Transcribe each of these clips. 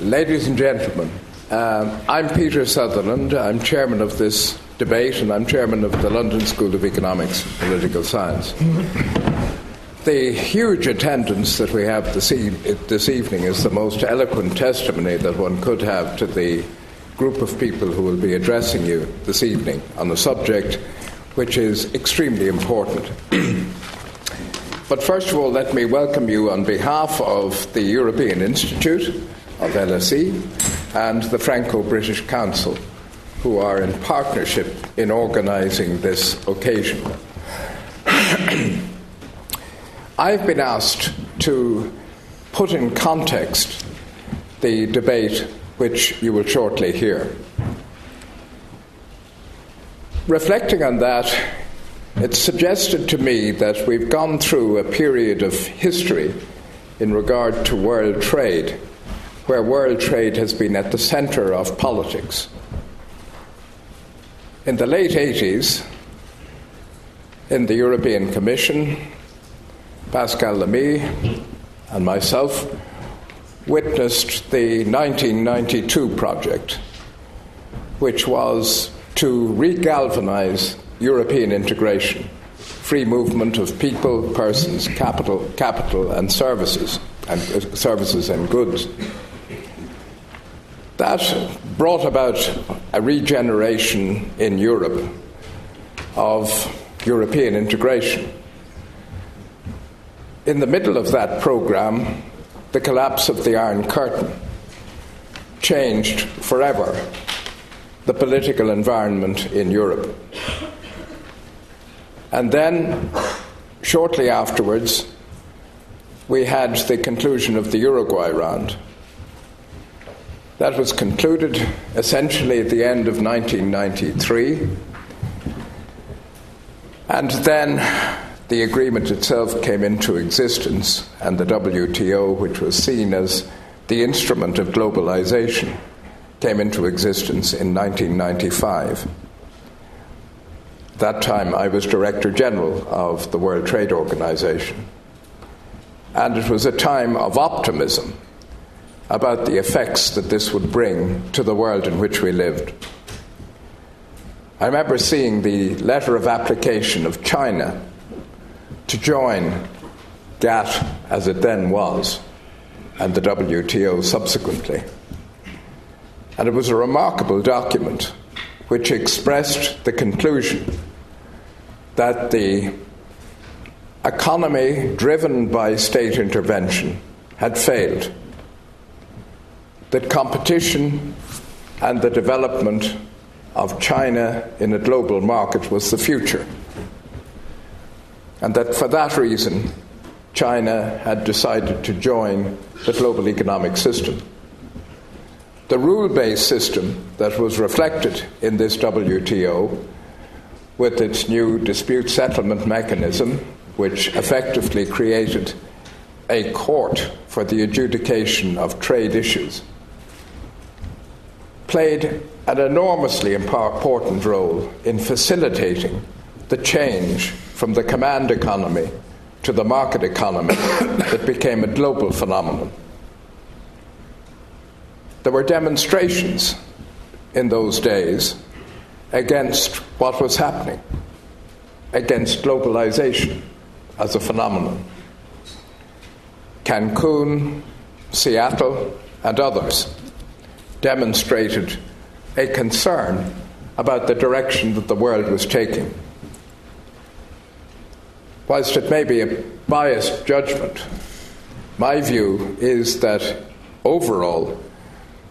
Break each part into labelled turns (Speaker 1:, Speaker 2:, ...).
Speaker 1: Ladies and gentlemen, um, I'm Peter Sutherland. I'm chairman of this debate and I'm chairman of the London School of Economics and Political Science. The huge attendance that we have this, e- this evening is the most eloquent testimony that one could have to the group of people who will be addressing you this evening on a subject which is extremely important. but first of all, let me welcome you on behalf of the European Institute of LSE and the Franco British Council, who are in partnership in organising this occasion. I've been asked to put in context the debate which you will shortly hear. Reflecting on that, it suggested to me that we've gone through a period of history in regard to world trade, where world trade has been at the center of politics. In the late 80s, in the European Commission, Pascal Lamy and myself witnessed the 1992 project, which was to regalvanize European integration, free movement of people, persons, capital, capital and services, and uh, services and goods. That brought about a regeneration in Europe of European integration in the middle of that program, the collapse of the Iron Curtain changed forever the political environment in Europe. And then, shortly afterwards, we had the conclusion of the Uruguay round. That was concluded essentially at the end of 1993. And then the agreement itself came into existence, and the WTO, which was seen as the instrument of globalization, came into existence in 1995. That time I was Director General of the World Trade Organization. And it was a time of optimism about the effects that this would bring to the world in which we lived. I remember seeing the letter of application of China to join GATT as it then was, and the WTO subsequently. And it was a remarkable document which expressed the conclusion that the economy driven by state intervention had failed, that competition and the development of China in a global market was the future and that for that reason, China had decided to join the global economic system. The rule based system that was reflected in this WTO, with its new dispute settlement mechanism, which effectively created a court for the adjudication of trade issues, played an enormously important role in facilitating the change from the command economy to the market economy that became a global phenomenon. There were demonstrations in those days against what was happening, against globalization as a phenomenon. Cancun, Seattle, and others demonstrated a concern about the direction that the world was taking whilst it may be a biased judgment, my view is that overall,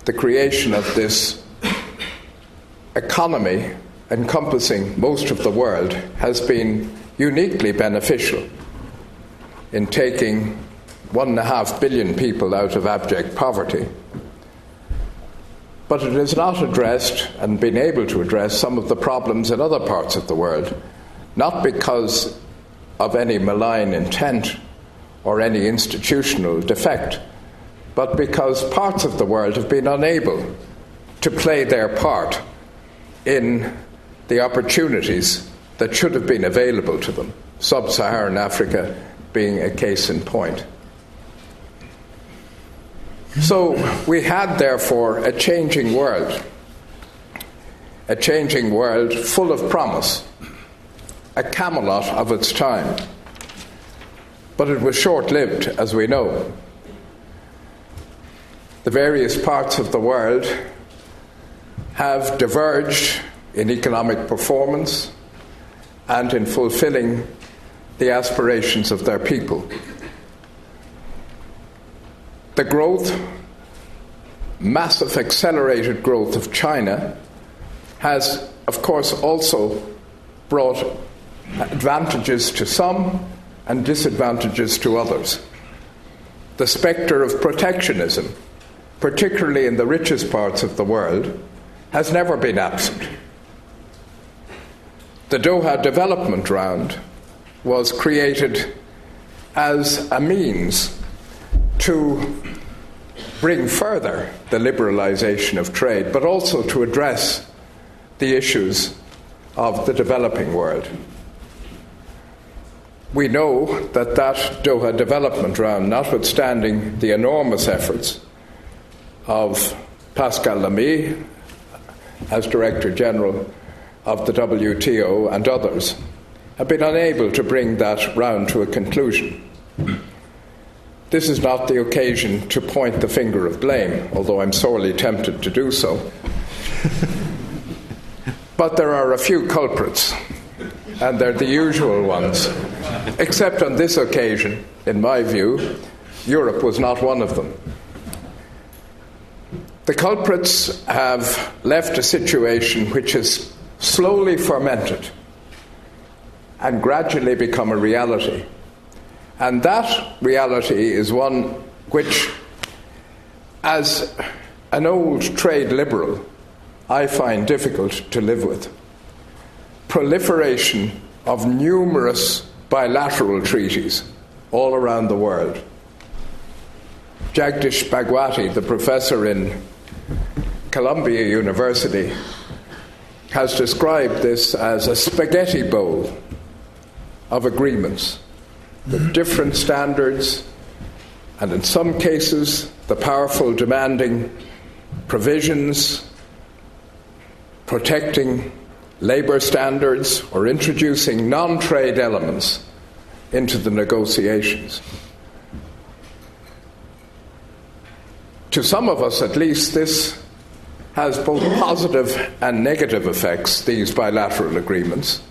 Speaker 1: the creation of this economy encompassing most of the world has been uniquely beneficial in taking one and a half billion people out of abject poverty. But it has not addressed and been able to address some of the problems in other parts of the world, not because of any malign intent or any institutional defect, but because parts of the world have been unable to play their part in the opportunities that should have been available to them, sub Saharan Africa being a case in point. So we had, therefore, a changing world, a changing world full of promise, a Camelot of its time. But it was short lived, as we know. The various parts of the world have diverged in economic performance and in fulfilling the aspirations of their people. The growth, massive accelerated growth of China, has, of course, also brought advantages to some and disadvantages to others. The spectre of protectionism, particularly in the richest parts of the world, has never been absent. The Doha Development Round was created as a means to bring further the liberalization of trade, but also to address the issues of the developing world. We know that that Doha development round, notwithstanding the enormous efforts of Pascal Lamy as Director General of the WTO and others, have been unable to bring that round to a conclusion. This is not the occasion to point the finger of blame, although I'm sorely tempted to do so. but there are a few culprits, and they're the usual ones. Except on this occasion, in my view, Europe was not one of them. The culprits have left a situation which has slowly fermented and gradually become a reality. And that reality is one which, as an old trade liberal, I find difficult to live with. Proliferation of numerous bilateral treaties all around the world. Jagdish Bhagwati, the professor in Columbia University, has described this as a spaghetti bowl of agreements with different standards, and in some cases, the powerful demanding provisions protecting labour standards or introducing non trade elements into the negotiations. To some of us, at least, this has both positive and negative effects, these bilateral agreements.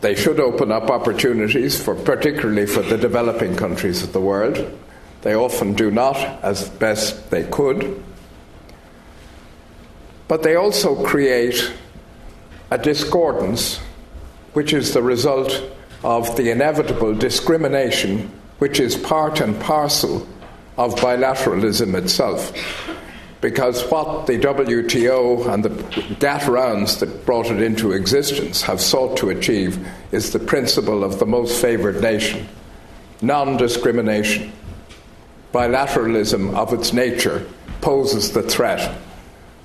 Speaker 1: They should open up opportunities for particularly for the developing countries of the world. They often do not as best they could. But they also create a discordance which is the result of the inevitable discrimination which is part and parcel of bilateralism itself because what the WTO and the GATT rounds that brought it into existence have sought to achieve is the principle of the most favored nation, non discrimination. Bilateralism of its nature poses the threat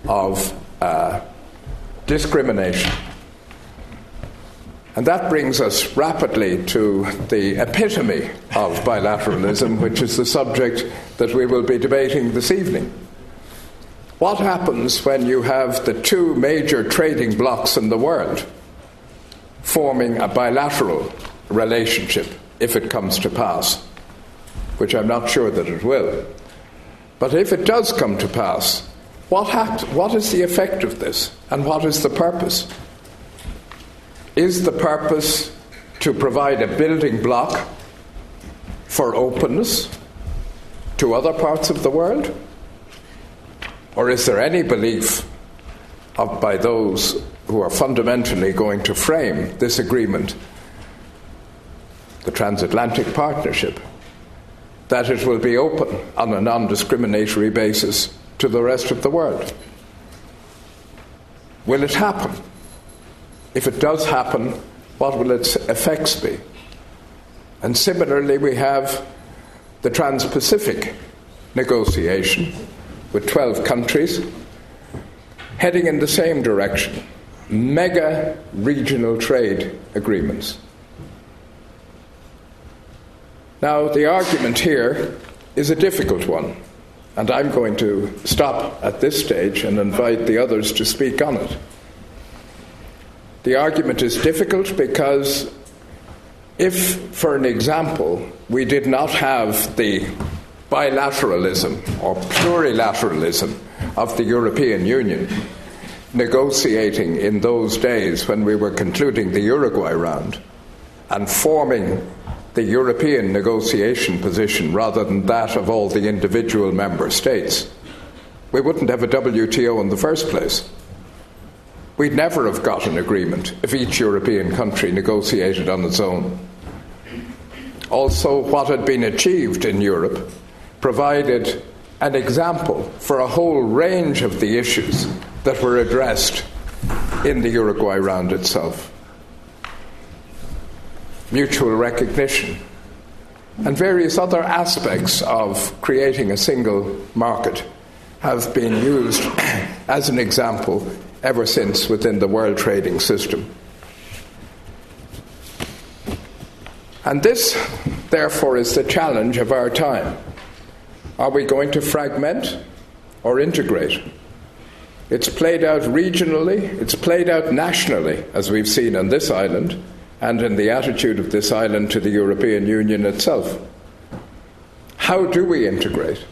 Speaker 1: of uh, discrimination. And that brings us rapidly to the epitome of bilateralism, which is the subject that we will be debating this evening. What happens when you have the two major trading blocs in the world forming a bilateral relationship if it comes to pass? Which I'm not sure that it will. But if it does come to pass, what, happens, what is the effect of this and what is the purpose? Is the purpose to provide a building block for openness to other parts of the world? Or is there any belief of, by those who are fundamentally going to frame this agreement, the transatlantic partnership, that it will be open on a non discriminatory basis to the rest of the world? Will it happen? If it does happen, what will its effects be? And similarly, we have the Trans Pacific negotiation with 12 countries heading in the same direction mega regional trade agreements. Now, the argument here is a difficult one, And I'm going to stop at this stage and invite the others to speak on it. The argument is difficult because if, for an example, we did not have the bilateralism or plurilateralism of the European Union negotiating in those days when we were concluding the Uruguay round and forming the European negotiation position rather than that of all the individual member states, we wouldn't have a WTO in the first place. We'd never have got an agreement if each European country negotiated on its own. Also, what had been achieved in Europe provided an example for a whole range of the issues that were addressed in the Uruguay round itself mutual recognition, and various other aspects of creating a single market have been used as an example ever since within the world trading system. And this, therefore, is the challenge of our time. Are we going to fragment or integrate? It's played out regionally, it's played out nationally, as we've seen on this island and in the attitude of this island to the European Union itself. How do we integrate?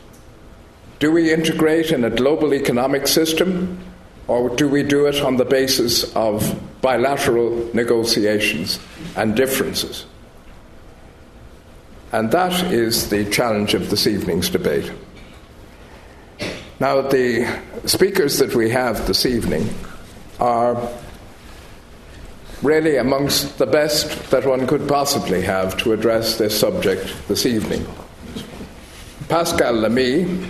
Speaker 1: Do we integrate in a global economic system, or do we do it on the basis of bilateral negotiations and differences? And that is the challenge of this evening's debate. Now, the speakers that we have this evening are really amongst the best that one could possibly have to address this subject this evening. Pascal Lamy,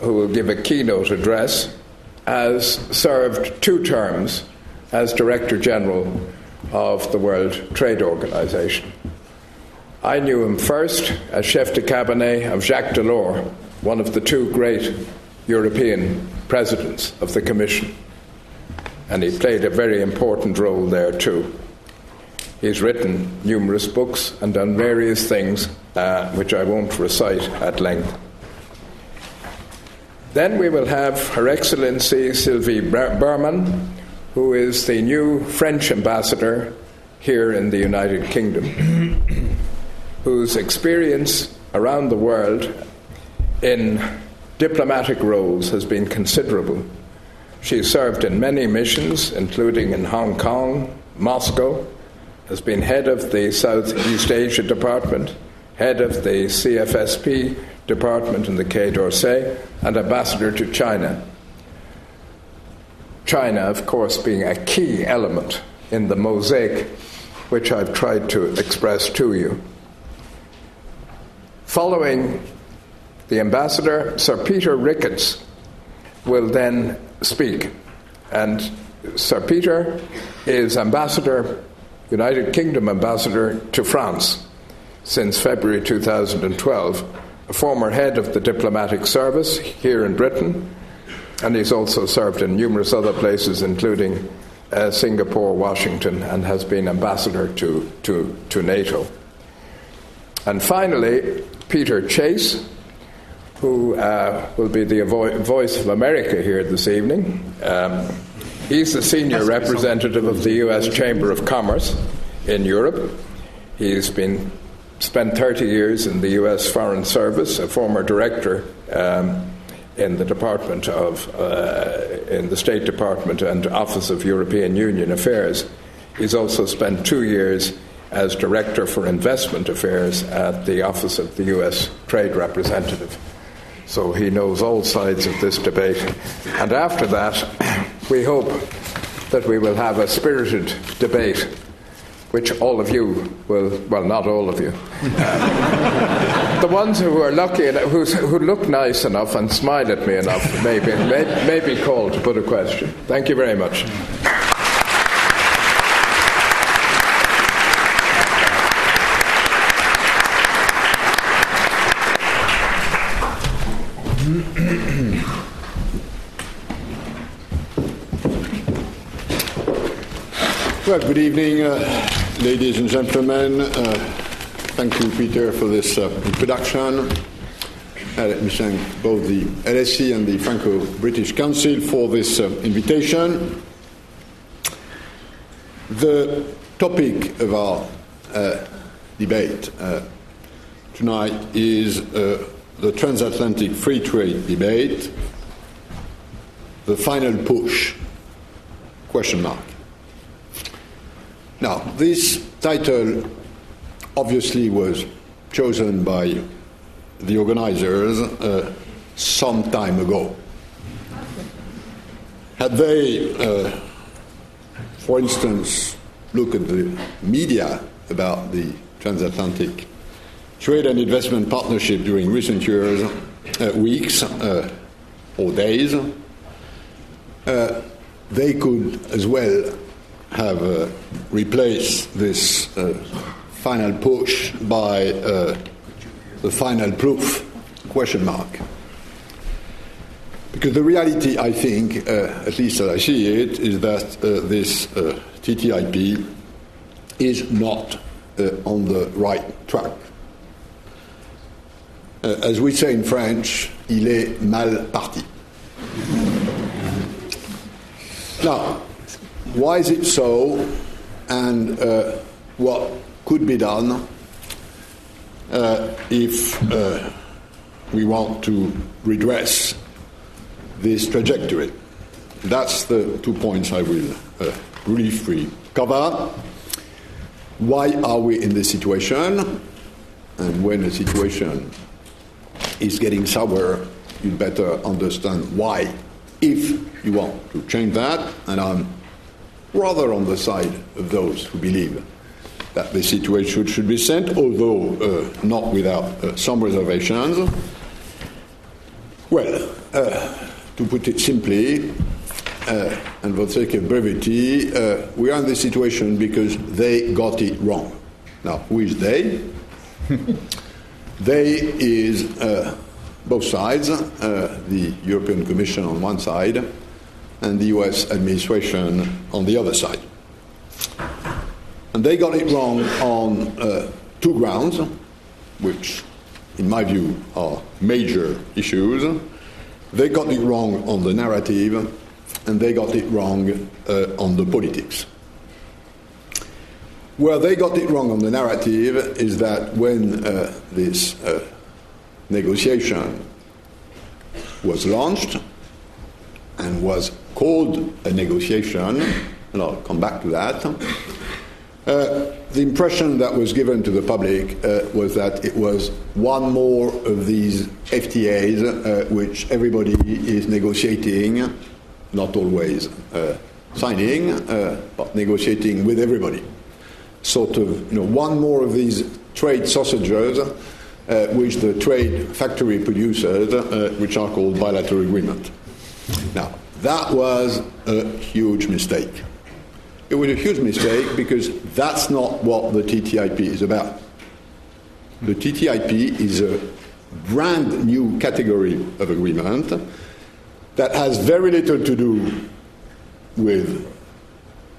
Speaker 1: who will give a keynote address, has served two terms as Director General of the World Trade Organization. I knew him first as chef de cabinet of Jacques Delors, one of the two great European presidents of the Commission and he played a very important role there too. He's written numerous books and done various things uh, which I won't recite at length. Then we will have Her Excellency Sylvie Bermann, who is the new French ambassador here in the United Kingdom, whose experience around the world in diplomatic roles has been considerable she served in many missions, including in Hong Kong, Moscow, has been head of the Southeast Asia Department, head of the CFSP Department in the Quai d'Orsay, and ambassador to China. China, of course, being a key element in the mosaic which I've tried to express to you. Following the ambassador, Sir Peter Ricketts will then speak. And Sir Peter is ambassador, United Kingdom ambassador to France since February 2012, a former head of the diplomatic service here in Britain, and he's also served in numerous other places, including uh, Singapore, Washington, and has been ambassador to, to, to NATO. And finally, Peter Chase who uh, will be the vo- voice of America here this evening. Um, he's the senior representative of the U.S. Chamber of Commerce in Europe. He's been spent 30 years in the U.S. Foreign Service, a former director um, in the Department of, uh, in the State Department and Office of European Union Affairs. He's also spent two years as Director for Investment Affairs at the Office of the U.S. Trade Representative so he knows all sides of this debate. And after that, we hope that we will have a spirited debate, which all of you will, well, not all of you, the ones who are lucky, who, who look nice enough and smile at me enough, maybe, may, may be called to put a question. Thank you very much.
Speaker 2: Well, good evening, uh, ladies and gentlemen. Uh, thank you, Peter, for this uh, introduction. Uh, let me thank both the LSE and the Franco-British Council for this uh, invitation. The topic of our uh, debate tonight is the transatlantic free trade debate, the final push, question mark. Now, this title obviously was chosen by the organizers uh, some time ago. Had they, uh, for instance, looked at the media about the transatlantic trade and investment partnership during recent years, uh, weeks, uh, or days, uh, they could as well have uh, replaced this final push by the final proof question mark. Because the reality, I think, uh, at least as I see it, is that uh, this uh, TTIP is not uh, on the right track. Uh, as we say in French, il est mal parti. Now, why is it so, and uh, what could be done uh, if uh, we want to redress this trajectory. That's the two points I will uh, briefly cover. Why are we in this situation? And when a situation is getting sour, you better understand why, if you want to change that. And I'm rather on the side of those who believe that the situation should be sent, although uh, not without uh, some reservations. Well, uh, to put it simply, uh, and for the sake of brevity, uh, we are in this situation because they got it wrong. Now, who is they? they is uh, both sides, the European Commission on one side, and the US administration on the other side. And they got it wrong on uh, two grounds, which, in my view, are major issues. They got it wrong on the narrative, and they got it wrong uh, on the politics. Where they got it wrong on the narrative is that when uh, this uh, negotiation was launched and was called a negotiation, and I'll come back to that, uh, the impression that was given to the public uh, was that it was one more of these FTAs uh, which everybody is negotiating, not always uh, signing, uh, but negotiating with everybody. Sort of, you know, one more of these trade sausages which the trade factory producers, which are called bilateral agreement. Now, that was a huge mistake. It was a huge mistake because that's not what the TTIP is about. The TTIP is a brand new category of agreement that has very little to do with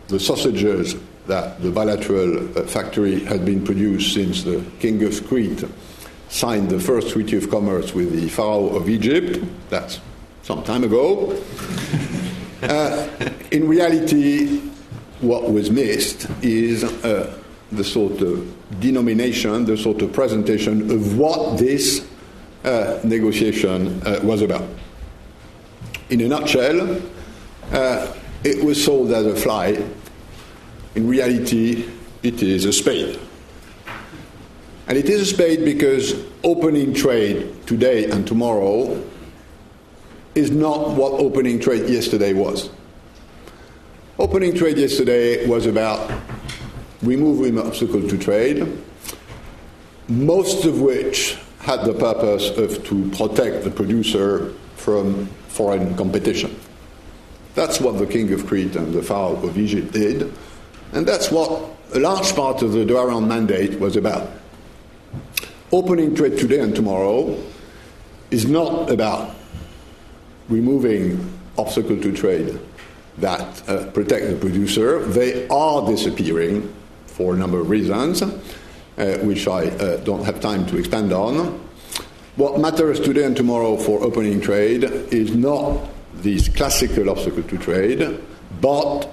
Speaker 2: the sausages that the bilateral uh, factory had been produced since the King of Crete signed the first treaty of commerce with the Pharaoh of Egypt. That's some time ago. Uh, in reality, what was missed is uh, the sort of denomination, the sort of presentation of what this uh, negotiation uh, was about. In a nutshell, uh, it was sold as a fly. In reality, it is a spade. And it is a spade because opening trade today and tomorrow is not what opening trade yesterday was. Opening trade yesterday was about removing obstacles to trade, most of which had the purpose of to protect the producer from foreign competition. That's what the king of Crete and the Pharaoh of Egypt did, and that's what a large part of the Doha mandate was about. Opening trade today and tomorrow is not about removing obstacle to trade that uh, protect the producer. They are disappearing for a number of reasons, uh, which I uh, don't have time to expand on. What matters today and tomorrow for opening trade is not these classical obstacle to trade, but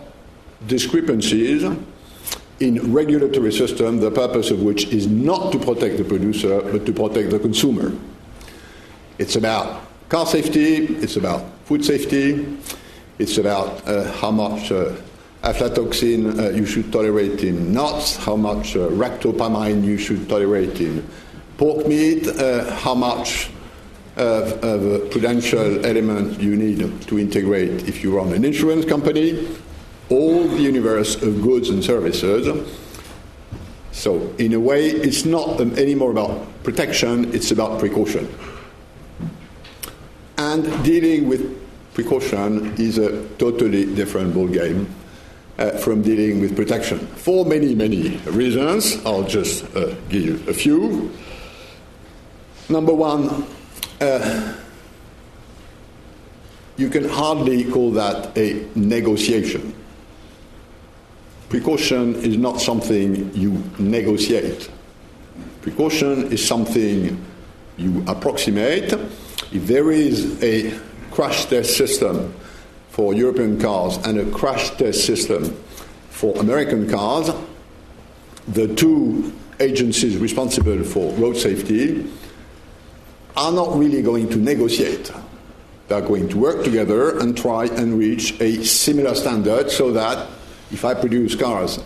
Speaker 2: discrepancies in regulatory system, the purpose of which is not to protect the producer, but to protect the consumer. It's about car safety, it's about food safety, it's about uh, how much uh, aflatoxin uh, you should tolerate in nuts, how much uh, ractopamine you should tolerate in pork meat, uh, how much of, prudential element you need to integrate if you run an insurance company, all the universe of goods and services. So, in a way, it's not anymore about protection, it's about precaution. And dealing with precaution is a totally different ballgame uh, from dealing with protection for many, many reasons. I'll just uh, give a few. Number one, uh, you can hardly call that a negotiation. Precaution is not something you negotiate. Precaution is something you approximate. If there is a crash test system for European cars and a crash test system for American cars, the two agencies responsible for road safety are not really going to negotiate. They are going to work together and try and reach a similar standard so that if I produce cars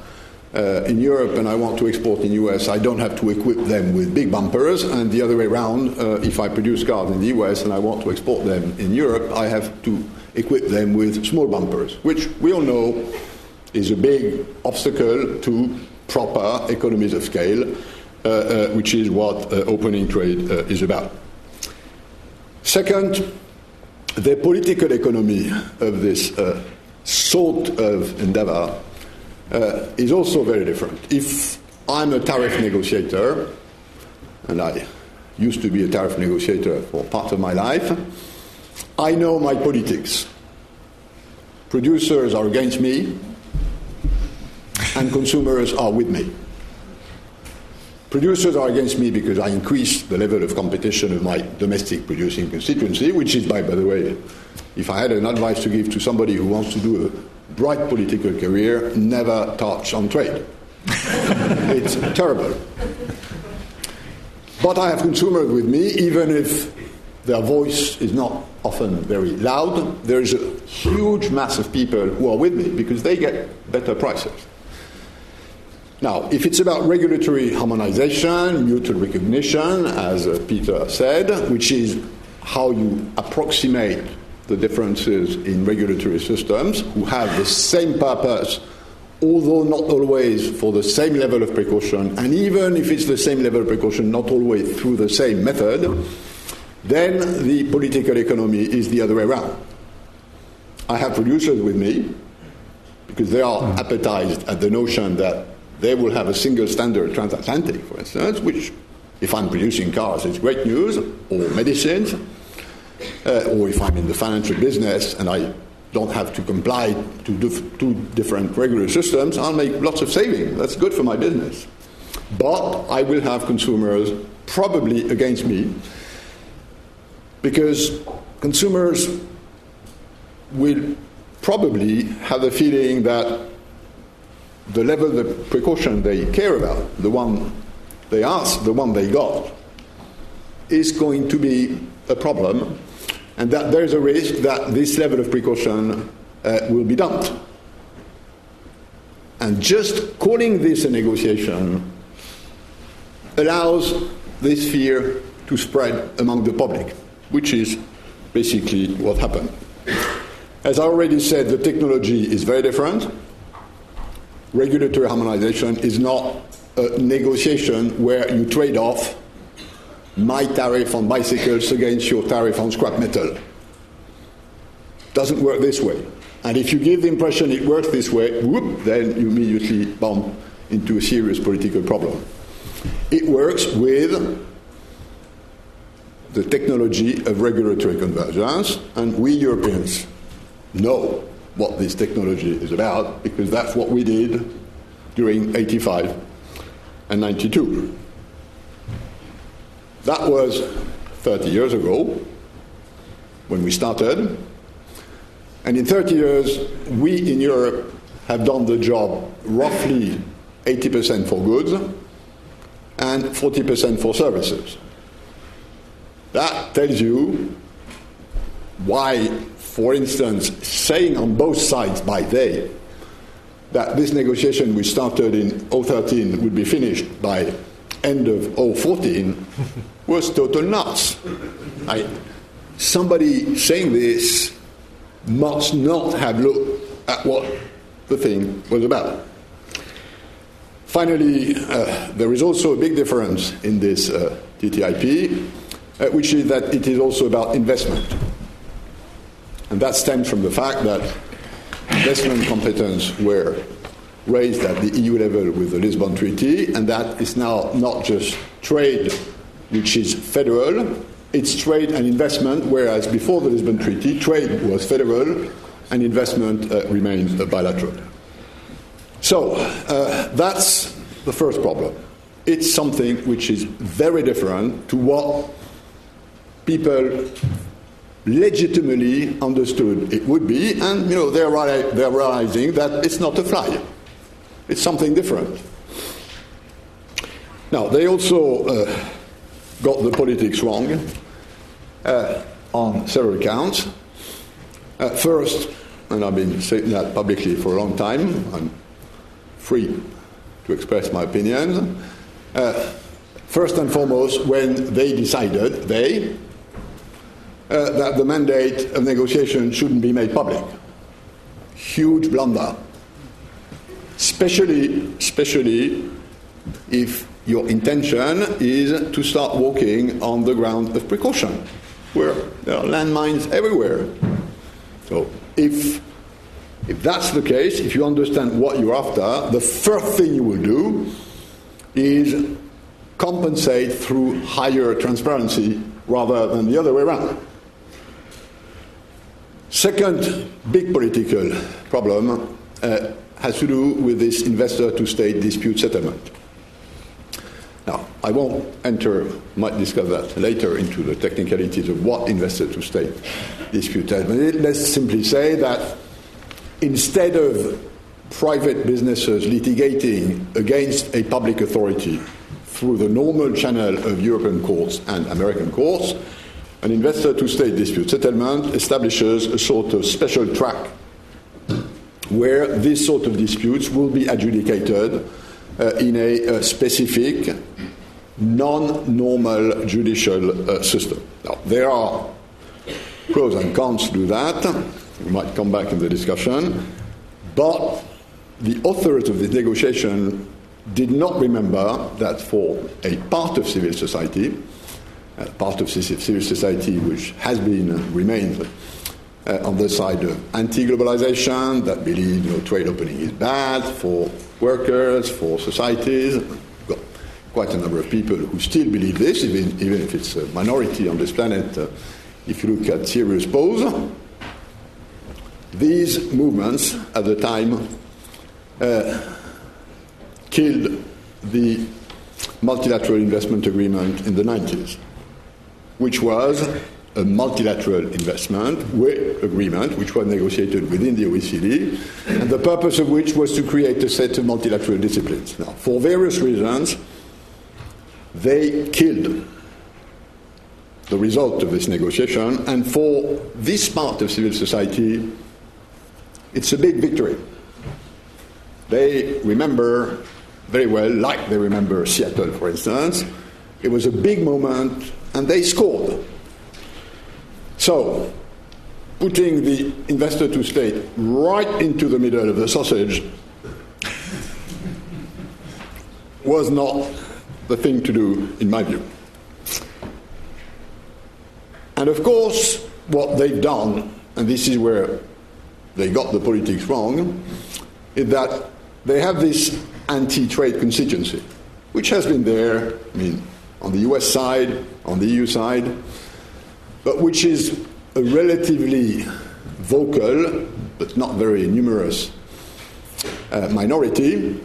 Speaker 2: uh, in Europe and I want to export in the US, I don't have to equip them with big bumpers, and the other way around, uh, if I produce cars in the US and I want to export them in Europe, I have to equip them with small bumpers, which we all know is a big obstacle to proper economies of scale, uh, uh which is what uh, opening trade uh, is about. Second, the political economy of this sort of endeavor uh, is also very different. If I'm a tariff negotiator, and I used to be a tariff negotiator for part of my life, I know my politics. Producers are against me, and consumers are with me. Producers are against me because I increase the level of competition of my domestic producing constituency, which is, by, by the way, if I had an advice to give to somebody who wants to do a bright political career, never touch on trade. it's terrible. But I have consumers with me, even if their voice is not often very loud. There is a huge mass of people who are with me because they get better prices. Now, if it's about regulatory harmonization, mutual recognition, as Peter said, which is how you approximate the differences in regulatory systems who have the same purpose, although not always for the same level of precaution, and even if it's the same level of precaution, not always through the same method, then the political economy is the other way around. I have producers with me because they are mm. appetized at the notion that they will have a single standard transatlantic, for instance, which, if I'm producing cars, it's great news, or medicines, uh, or if I'm in the financial business and I don't have to comply to dif- two different regulatory systems, I'll make lots of savings. That's good for my business. But I will have consumers probably against me because consumers will probably have the feeling that the level of precaution they care about, the one they ask, the one they got, is going to be a problem, and that there is a risk that this level of precaution uh, will be dumped. And just calling this a negotiation allows this fear to spread among the public, which is basically what happened. As I already said, the technology is very different regulatory harmonization is not a negotiation where you trade off my tariff on bicycles against your tariff on scrap metal. Doesn't work this way. And if you give the impression it works this way, whoop, then you immediately bump into a serious political problem. It works with the technology of regulatory convergence, and we Europeans know what this technology is about because that's what we did during 85 and 92. That was 30 years ago when we started. And in 30 years, we in Europe have done the job roughly 80% for goods and 40% for services. That tells you why, for instance, saying on both sides by they that this negotiation we started in 013 would be finished by end of 014 was total nuts. I, somebody saying this must not have looked at what the thing was about. Finally, uh, there is also a big difference in this uh, TTIP, uh, which is that it is also about investment. And that stems from the fact that investment competence were raised at the EU level with the Lisbon Treaty, and that is now not just trade, which is federal, it's trade and investment, whereas before the Lisbon Treaty, trade was federal and investment uh, remained bilateral. So uh, that's the first problem. It's something which is very different to what people legitimately understood it would be, and you know they're, they're realizing that it's not a fly. It's something different. Now they also uh, got the politics wrong uh, on several counts. Uh, first, and I've been saying that publicly for a long time, I'm free to express my opinions. Uh, first and foremost, when they decided, they, uh, that the mandate of negotiation shouldn't be made public. Huge blunder. Especially, especially if your intention is to start walking on the ground of precaution, where there are landmines everywhere. So if if that's the case, if you understand what you're after, the first thing you will do is compensate through higher transparency rather than the other way around. Second big political problem uh, has to do with this investor to state dispute settlement. Now, I won't enter, might discuss that later, into the technicalities of what investor to state dispute settlement. Let's simply say that instead of private businesses litigating against a public authority through the normal channel of European courts and American courts, an investor to state dispute settlement establishes a sort of special track where these sort of disputes will be adjudicated uh, in a, a specific, non normal judicial uh, system. Now, there are pros and cons to that. We might come back in the discussion. But the authors of this negotiation did not remember that for a part of civil society, uh, part of civil society which has been and remains uh, on the side of anti-globalization, that believe you know, trade opening is bad for workers, for societies. Got quite a number of people who still believe this, even, even if it's a minority on this planet. Uh, if you look at serious polls, these movements at the time uh, killed the multilateral investment agreement in the 90s, which was a multilateral investment agreement which was negotiated within the OECD, and the purpose of which was to create a set of multilateral disciplines. Now, for various reasons, they killed the result of this negotiation, and for this part of civil society, it's a big victory. They remember very well, like they remember Seattle, for instance. It was a big moment, and they scored. So, putting the investor to state right into the middle of the sausage was not the thing to do, in my view. And of course, what they've done, and this is where they got the politics wrong, is that they have this anti-trade constituency, which has been there, I mean, on the US side, on the EU side, but which is a relatively vocal, but not very numerous uh, minority.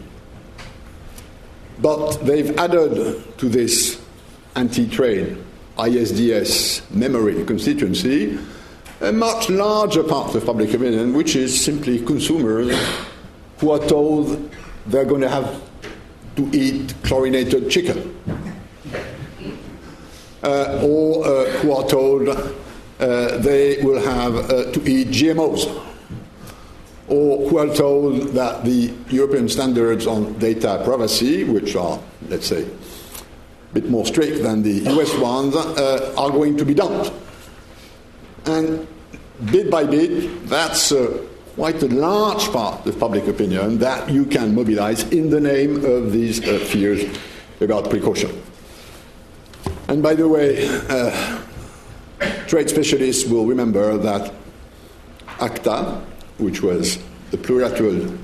Speaker 2: But they've added to this anti trade ISDS memory constituency a much larger part of public opinion, which is simply consumers who are told they're going to have to eat chlorinated chicken, uh, or uh, who are told uh, they will have uh, to eat GMOs, or who are told that the European standards on data privacy, which are, let's say, a bit more strict than the US ones, uh, are going to be dumped. And bit by bit, that's uh, quite a large part of public opinion that you can mobilize in the name of these uh, fears about precaution. And by the way, uh, trade specialists will remember that ACTA, which was the plurilateral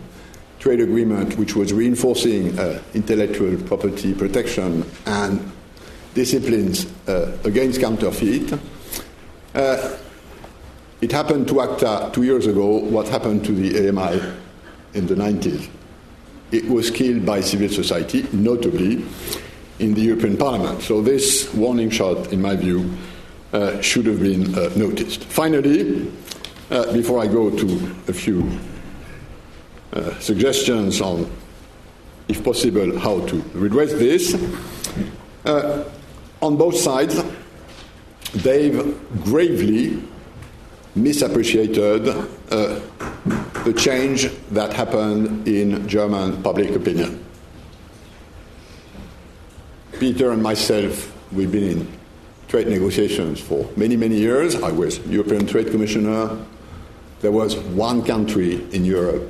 Speaker 2: trade agreement which was reinforcing uh, intellectual property protection and disciplines uh, against counterfeit, uh, it happened to ACTA two years ago what happened to the AMI in the 90s. It was killed by civil society, notably in the European Parliament. So, this warning shot, in my view, uh, should have been uh, noticed. Finally, uh, before I go to a few uh, suggestions on, if possible, how to redress this, uh, on both sides, they've gravely misappreciated uh, the change that happened in German public opinion. Peter and myself, we've been in trade negotiations for many, many years. I was European Trade Commissioner. There was one country in Europe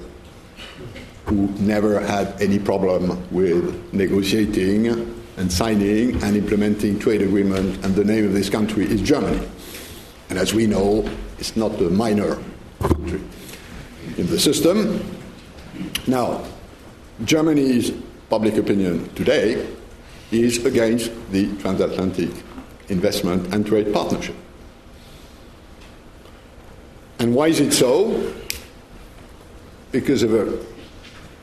Speaker 2: who never had any problem with negotiating and signing and implementing trade agreement, and the name of this country is Germany. And as we know, it's not a minor country in the system. Now, Germany's public opinion today is against the transatlantic investment and trade partnership. And why is it so? Because of a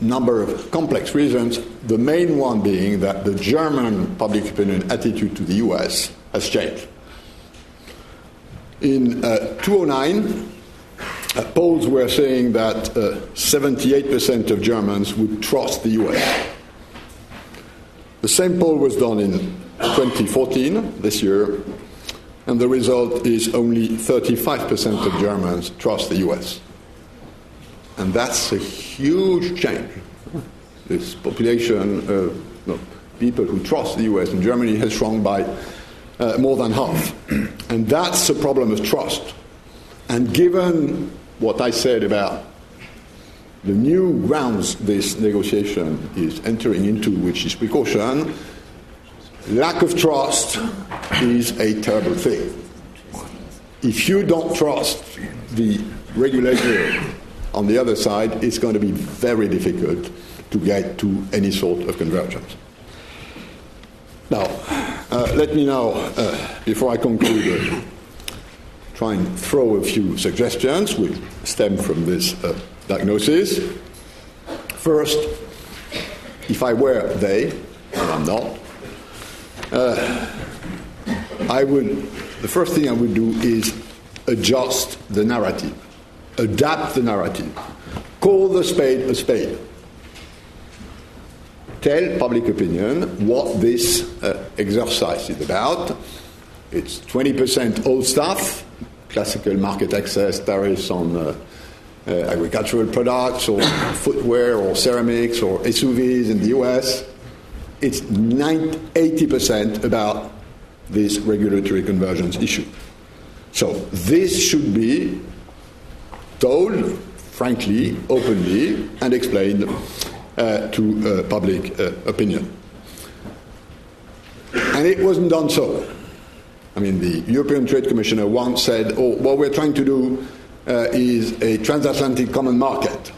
Speaker 2: number of complex reasons, the main one being that the German public opinion attitude to the US has changed. In uh, 2009, uh, polls were saying that uh, 78% of Germans would trust the US. The same poll was done in 2014, this year, and the result is only 35% of Germans trust the US. And that's a huge change. This population of no, people who trust the US in Germany has shrunk by uh, more than half. and that's a problem of trust. And given what I said about the new rounds this negotiation is entering into, which is precaution, lack of trust is a terrible thing. If you don't trust the regulator on the other side, it's going to be very difficult to get to any sort of convergence. Now, uh, let me now, uh, before I conclude, uh, try and throw a few suggestions which stem from this uh, diagnosis. First, if I were they, and I'm not, uh, I would, the first thing I would do is adjust the narrative, adapt the narrative, call the spade a spade tell public opinion what this uh, exercise is about. It's 20% old stuff, classical market access tariffs on uh, agricultural products or footwear or ceramics or SUVs in the US. It's 90, 80% about this regulatory convergence issue. So this should be told frankly, openly, and explained uh, to uh, public uh, opinion. And it wasn't done so. I mean, the European Trade Commissioner once said, oh, what we're trying to do uh, is a transatlantic common market.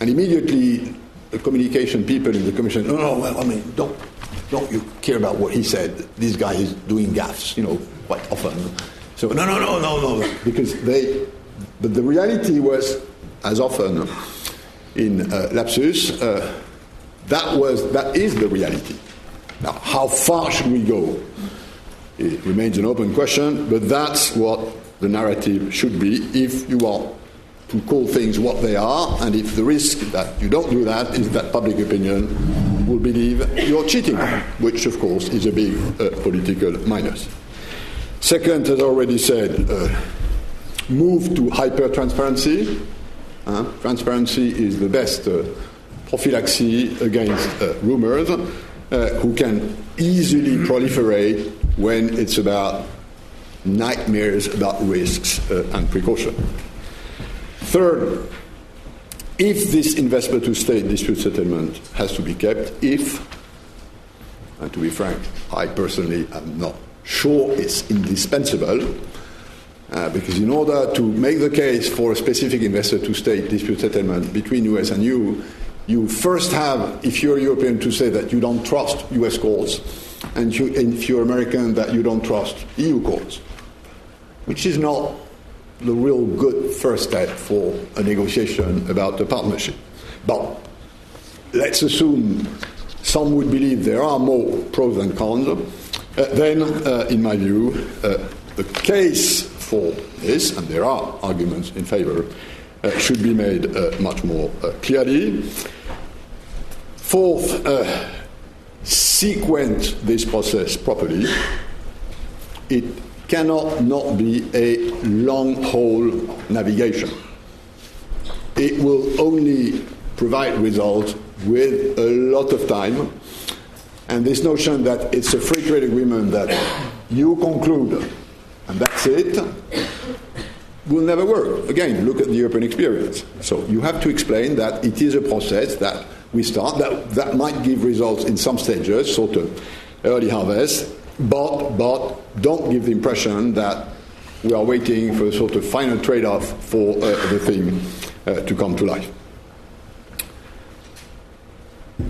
Speaker 2: And immediately, the communication people in the Commission, no, no, well, I mean, don't, don't you care about what he said. This guy is doing gaffes, you know, quite often. So, no, no, no, no, no. Because they, but the reality was, as often, in uh, lapsus, uh, that was that is the reality. Now, how far should we go? It remains an open question, but that's what the narrative should be if you are to call things what they are, and if the risk that you don't do that is that public opinion will believe you're cheating, which of course is a big uh, political minus. Second, as already said, uh, move to hyper transparency. Uh, transparency is the best uh, prophylaxis against uh, rumors, uh, who can easily proliferate when it's about nightmares about risks uh, and precaution. Third, if this investor to state dispute settlement has to be kept, if, and to be frank, I personally am not sure it's indispensable, uh, because in order to make the case for a specific investor to state dispute settlement between US and EU, you first have, if you're European, to say that you don't trust US courts, and, you, and if you're American, that you don't trust EU courts, which is not the real good first step for a negotiation about the partnership. But let's assume some would believe there are more pros than cons. Uh, then, uh, in my view, uh, the case for this, and there are arguments in favor, uh, should be made uh, much more uh, clearly. Fourth, sequence this process properly. It cannot not be a long haul navigation. It will only provide results with a lot of time. And this notion that it's a free trade agreement that you conclude and that's it will never work. Again, look at the European experience. So you have to explain that it is a process that we start, that, that might give results in some stages, sort of early harvest, but, but don't give the impression that we are waiting for a sort of final trade off for uh, the thing uh, to come to life.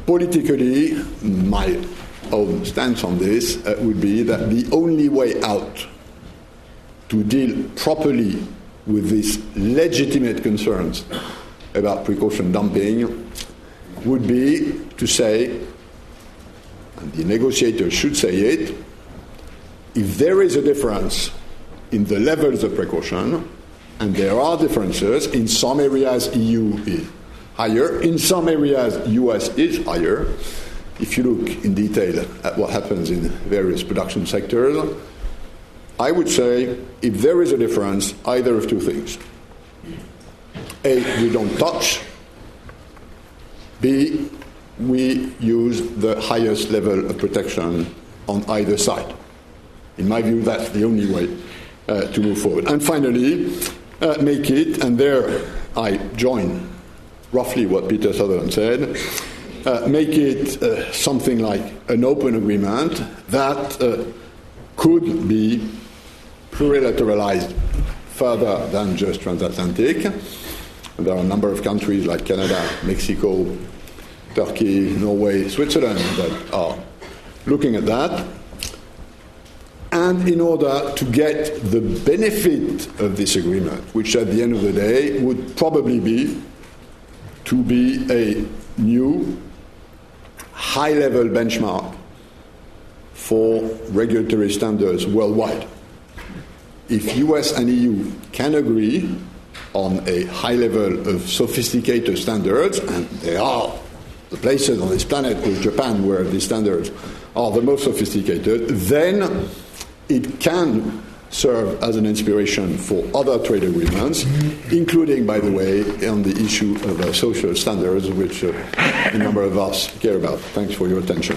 Speaker 2: Politically, my own stance on this uh, would be that the only way out to deal properly with these legitimate concerns about precaution dumping would be to say, and the negotiator should say it, if there is a difference in the levels of precaution, and there are differences, in some areas EU is higher, in some areas US is higher. If you look in detail at what happens in various production sectors, I would say if there is a difference, either of two things. A, we don't touch. B, we use the highest level of protection on either side. In my view, that's the only way uh, to move forward. And finally, uh, make it, and there I join roughly what Peter Sutherland said, uh, make it uh, something like an open agreement that uh, could be plurilateralized further than just transatlantic. There are a number of countries like Canada, Mexico, Turkey, Norway, Switzerland that are looking at that. And in order to get the benefit of this agreement, which at the end of the day would probably be to be a new high level benchmark for regulatory standards worldwide. If US and EU can agree on a high level of sophisticated standards, and there are the places on this planet with Japan where these standards are the most sophisticated, then it can serve as an inspiration for other trade agreements, including, by the way, on the issue of uh, social standards, which uh, a number of us care about. Thanks for your attention.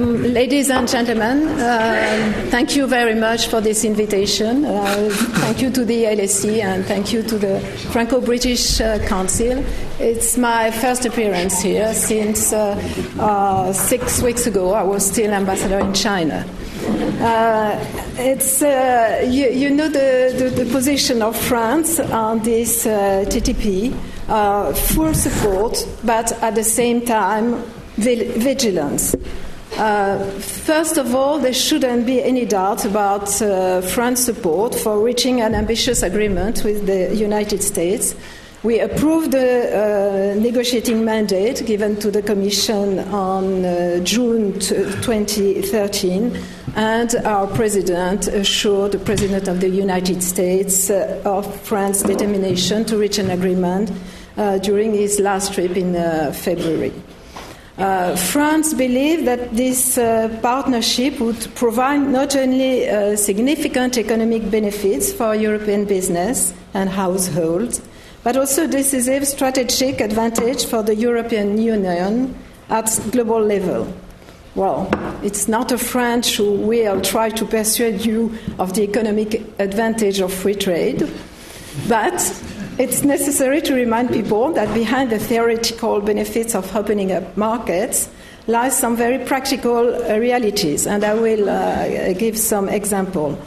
Speaker 3: Ladies and gentlemen, uh, thank you very much for this invitation. Uh, thank you to the LSE and thank you to the Franco British uh, Council. It's my first appearance here since uh, uh, six weeks ago. I was still ambassador in China. Uh, it's you, you, know the, the, the, position of France on this TTP. full support, but at the same time vigilance. Uh, first of all, there shouldn't be any doubt about uh, France's support for reaching an ambitious agreement with the United States. We approved the uh, negotiating mandate given to the Commission on uh, June t- 2013, and our President assured the President of the United States uh, of France's determination to reach an agreement uh, during his last trip in February. Uh, France believed that this uh, partnership would provide not only uh, significant economic benefits for European business and households, but also decisive strategic advantage for the European Union at global level. Well, it's not a French who will try to persuade you of the economic advantage of free trade, but it's necessary to remind people that behind the theoretical benefits of opening up markets lies some very practical uh, realities, and I will uh, give some example.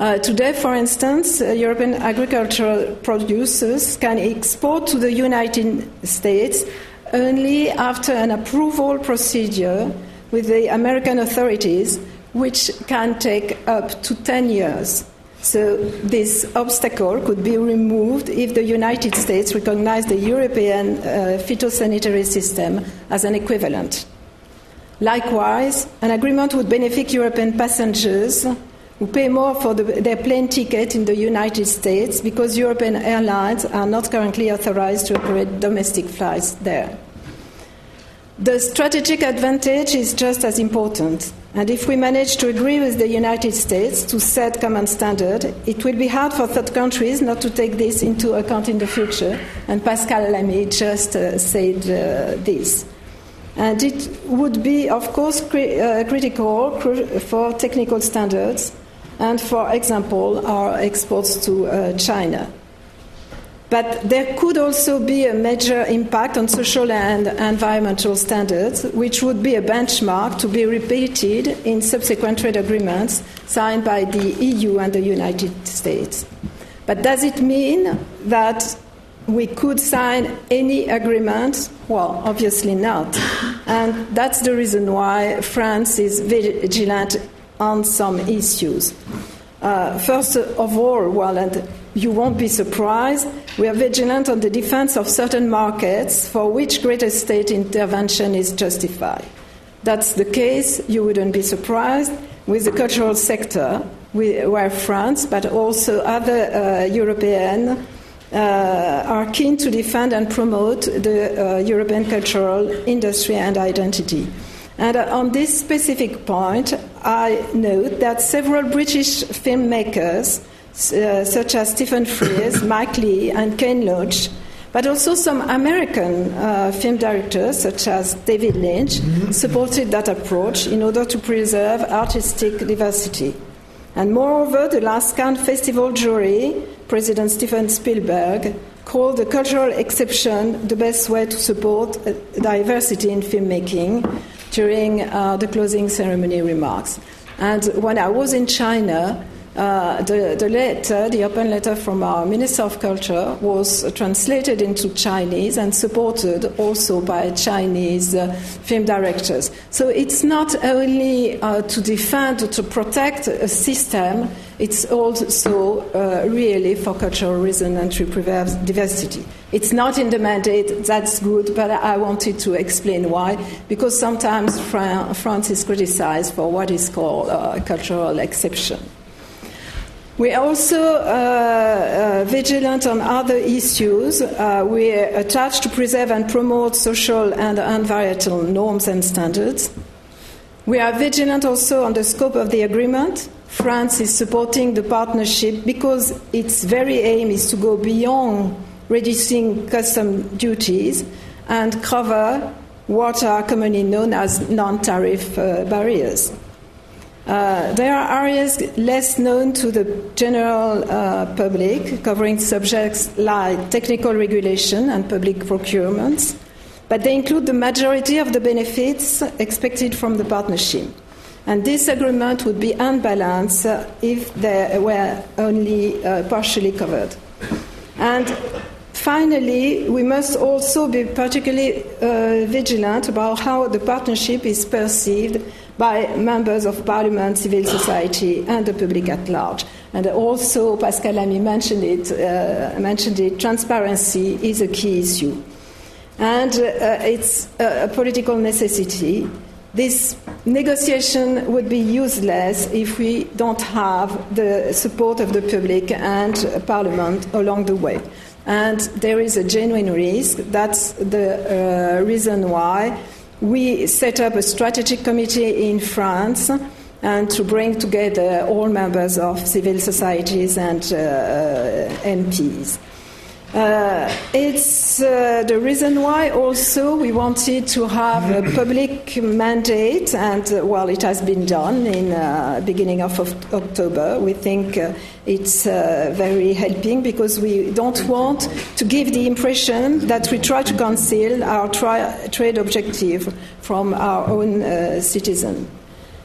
Speaker 3: Uh, today, for instance, uh, European agricultural producers can export to the United States only after an approval procedure with the American authorities, which can take up to 10 years. So this obstacle could be removed if the United States recognized the European uh, phytosanitary system as an equivalent. Likewise, an agreement would benefit European passengers who pay more for the, their plane ticket in the United States because European airlines are not currently authorized to operate domestic flights there. The strategic advantage is just as important. And if we manage to agree with the United States to set common standard, it will be hard for third countries not to take this into account in the future. And Pascal Lamy just uh, said uh, this. And it would be, of course, cri- uh, critical cr- for technical standards and, for example, our exports to uh, China. But there could also be a major impact on social and environmental standards, which would be a benchmark to be repeated in subsequent trade agreements signed by the EU and the United States. But does it mean that we could sign any agreement? Well, obviously not. And that's the reason why France is vigilant on some issues. Uh, first of all, well, and you won't be surprised, we are vigilant on the defense of certain markets for which greater state intervention is justified. That's the case, you wouldn't be surprised, with the cultural sector, where France, but also other uh, European, uh, are keen to defend and promote the uh, European cultural industry and identity. And on this specific point, I note that several British filmmakers uh, such as Stephen Frears, Mike Leigh, and Ken Loach, but also some American uh, film directors, such as David Lynch, mm-hmm. supported that approach in order to preserve artistic diversity. And moreover, the last Cannes Festival jury, President Steven Spielberg, called the cultural exception the best way to support uh, diversity in filmmaking during uh, the closing ceremony remarks. And when I was in China, uh, the, the letter, the open letter from our Minister of Culture, was translated into Chinese and supported also by Chinese uh, film directors. So it's not only uh, to defend, or to protect a system, it's also uh, really for cultural reason and to preserve diversity. It's not in the mandate, that's good, but I wanted to explain why, because sometimes France is criticized for what is called uh, cultural exception. We are also uh, uh, vigilant on other issues. Uh, we are attached to preserve and promote social and environmental norms and standards. We are vigilant also on the scope of the agreement. France is supporting the partnership because its very aim is to go beyond reducing custom duties and cover what are commonly known as non tariff uh, barriers. Uh, there are areas less known to the general uh, public, covering subjects like technical regulation and public procurements, but they include the majority of the benefits expected from the partnership. And this agreement would be unbalanced uh, if they were only uh, partially covered. And finally, we must also be particularly uh, vigilant about how the partnership is perceived by members of parliament, civil society, and the public at large. And also, Pascal Lamy mentioned it, uh, mentioned it, transparency is a key issue. And uh, it's a, a political necessity. This negotiation would be useless if we don't have the support of the public and Parliament along the way. And there is a genuine risk. That's the uh, reason why we set up a strategic committee in France and to bring together all members of civil societies and uh, MPs. Uh, it's uh, the reason why also we wanted to have a public mandate, and uh, well, it has been done in uh, beginning of, of, October. We think uh, it's uh, very helping because we don't want to give the impression that we try to conceal our tri- trade objective from our own citizens.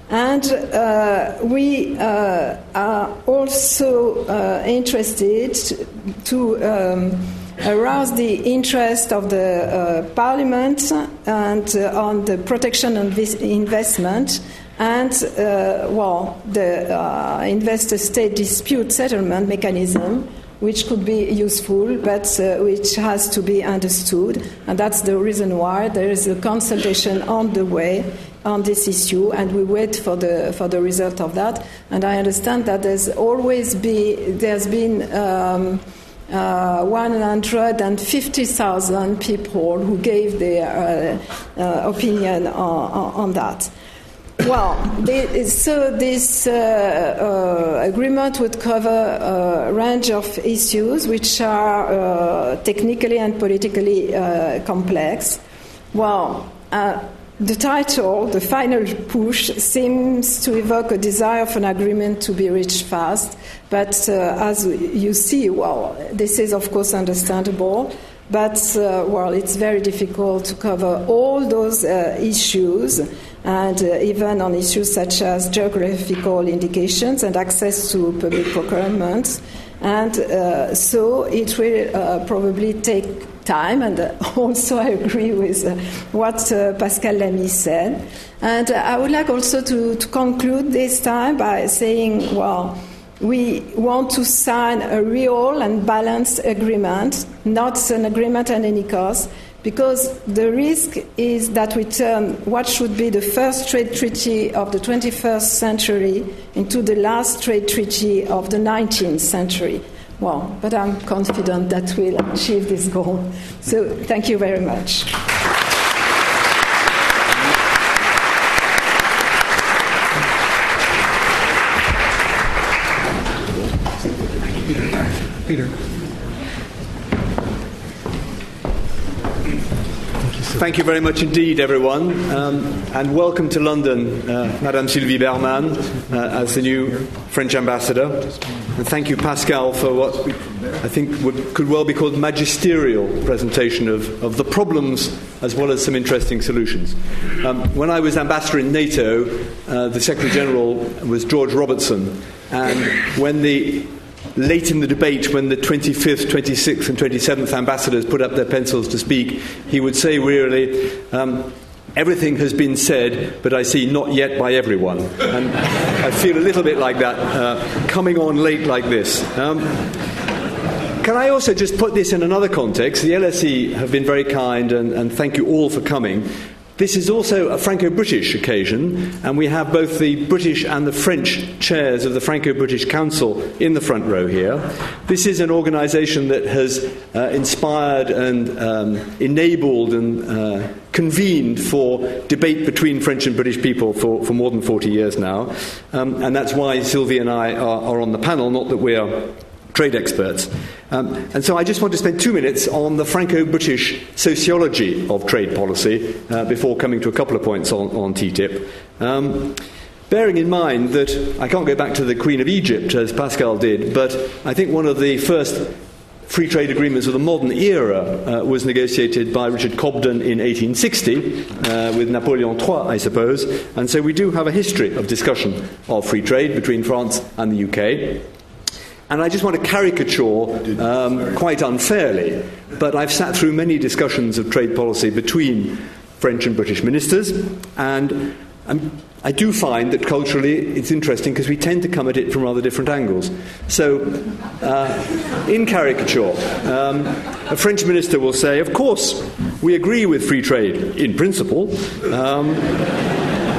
Speaker 3: And uh, we uh, are also uh, interested to um, arouse the interest of the uh, Parliament and uh, on the protection of investment and, uh, well, the investor state dispute settlement mechanism which could be useful, but uh, which has to be understood. And that's the reason why there is a consultation on the way on this issue, and we wait for the for the result of that. And I understand that there's always be there's been. Um, uh, 150,000 people who gave their uh, uh, opinion on, on, that. Well, so this uh, uh, agreement would cover a range of issues which are uh, technically and politically complex. Well, the title, the final push, seems to evoke a desire for an agreement to be reached fast, but uh, as you see, well, this is of course understandable, but uh, well, it's very difficult to cover all those uh, issues, and uh, even on issues such as geographical indications and access to public procurement. And uh, so it will uh, probably take time, and uh, also I agree with what Pascal Lamy said. And I would like also to, to conclude this time by saying, well, we want to sign a real and balanced agreement, not an agreement at any cost, because the risk is that we turn what should be the first trade treaty of the 21st century into the last trade treaty of the 19th century. Well, but I'm confident that we'll achieve this goal. So thank you very much.
Speaker 4: Peter. Thank you very much indeed, everyone, um, and welcome to London, uh, Madame Sylvie Bermann, uh, as the new French ambassador. And thank you, Pascal, for what I think would, could well be called magisterial presentation of, of the problems as well as some interesting solutions. Um, when I was ambassador in NATO, uh, the Secretary General was George Robertson, and when the late in the debate, when the 25th, 26th, and 27th ambassadors put up their pencils to speak, he would say wearily, um, Everything has been said, but I see not yet by everyone. And I feel a little bit like that uh, coming on late like this. Um, can I also just put this in another context? The LSE have been very kind, and, and thank you all for coming. This is also a Franco British occasion, and we have both the British and the French chairs of the Franco British Council in the front row here. This is an organisation that has uh, inspired and um, enabled and uh, convened for debate between French and British people for, for more than 40 years now. Um, and that's why Sylvie and I are, are on the panel, not that we are trade experts. Um, and so I just want to spend two minutes on the Franco British sociology of trade policy uh, before coming to a couple of points on, on TTIP. Um, bearing in mind that I can't go back to the Queen of Egypt as Pascal did, but I think one of the first free trade agreements of the modern era uh, was negotiated by Richard Cobden in 1860 uh, with Napoleon III, I suppose. And so we do have a history of discussion of free trade between France and the UK. And I just want to caricature um, quite unfairly, but I've sat through many discussions of trade policy between French and British ministers, and I'm I do find that culturally it's interesting because we tend to come at it from rather different angles. So, uh, in caricature, um, a French minister will say, Of course, we agree with free trade in principle, um,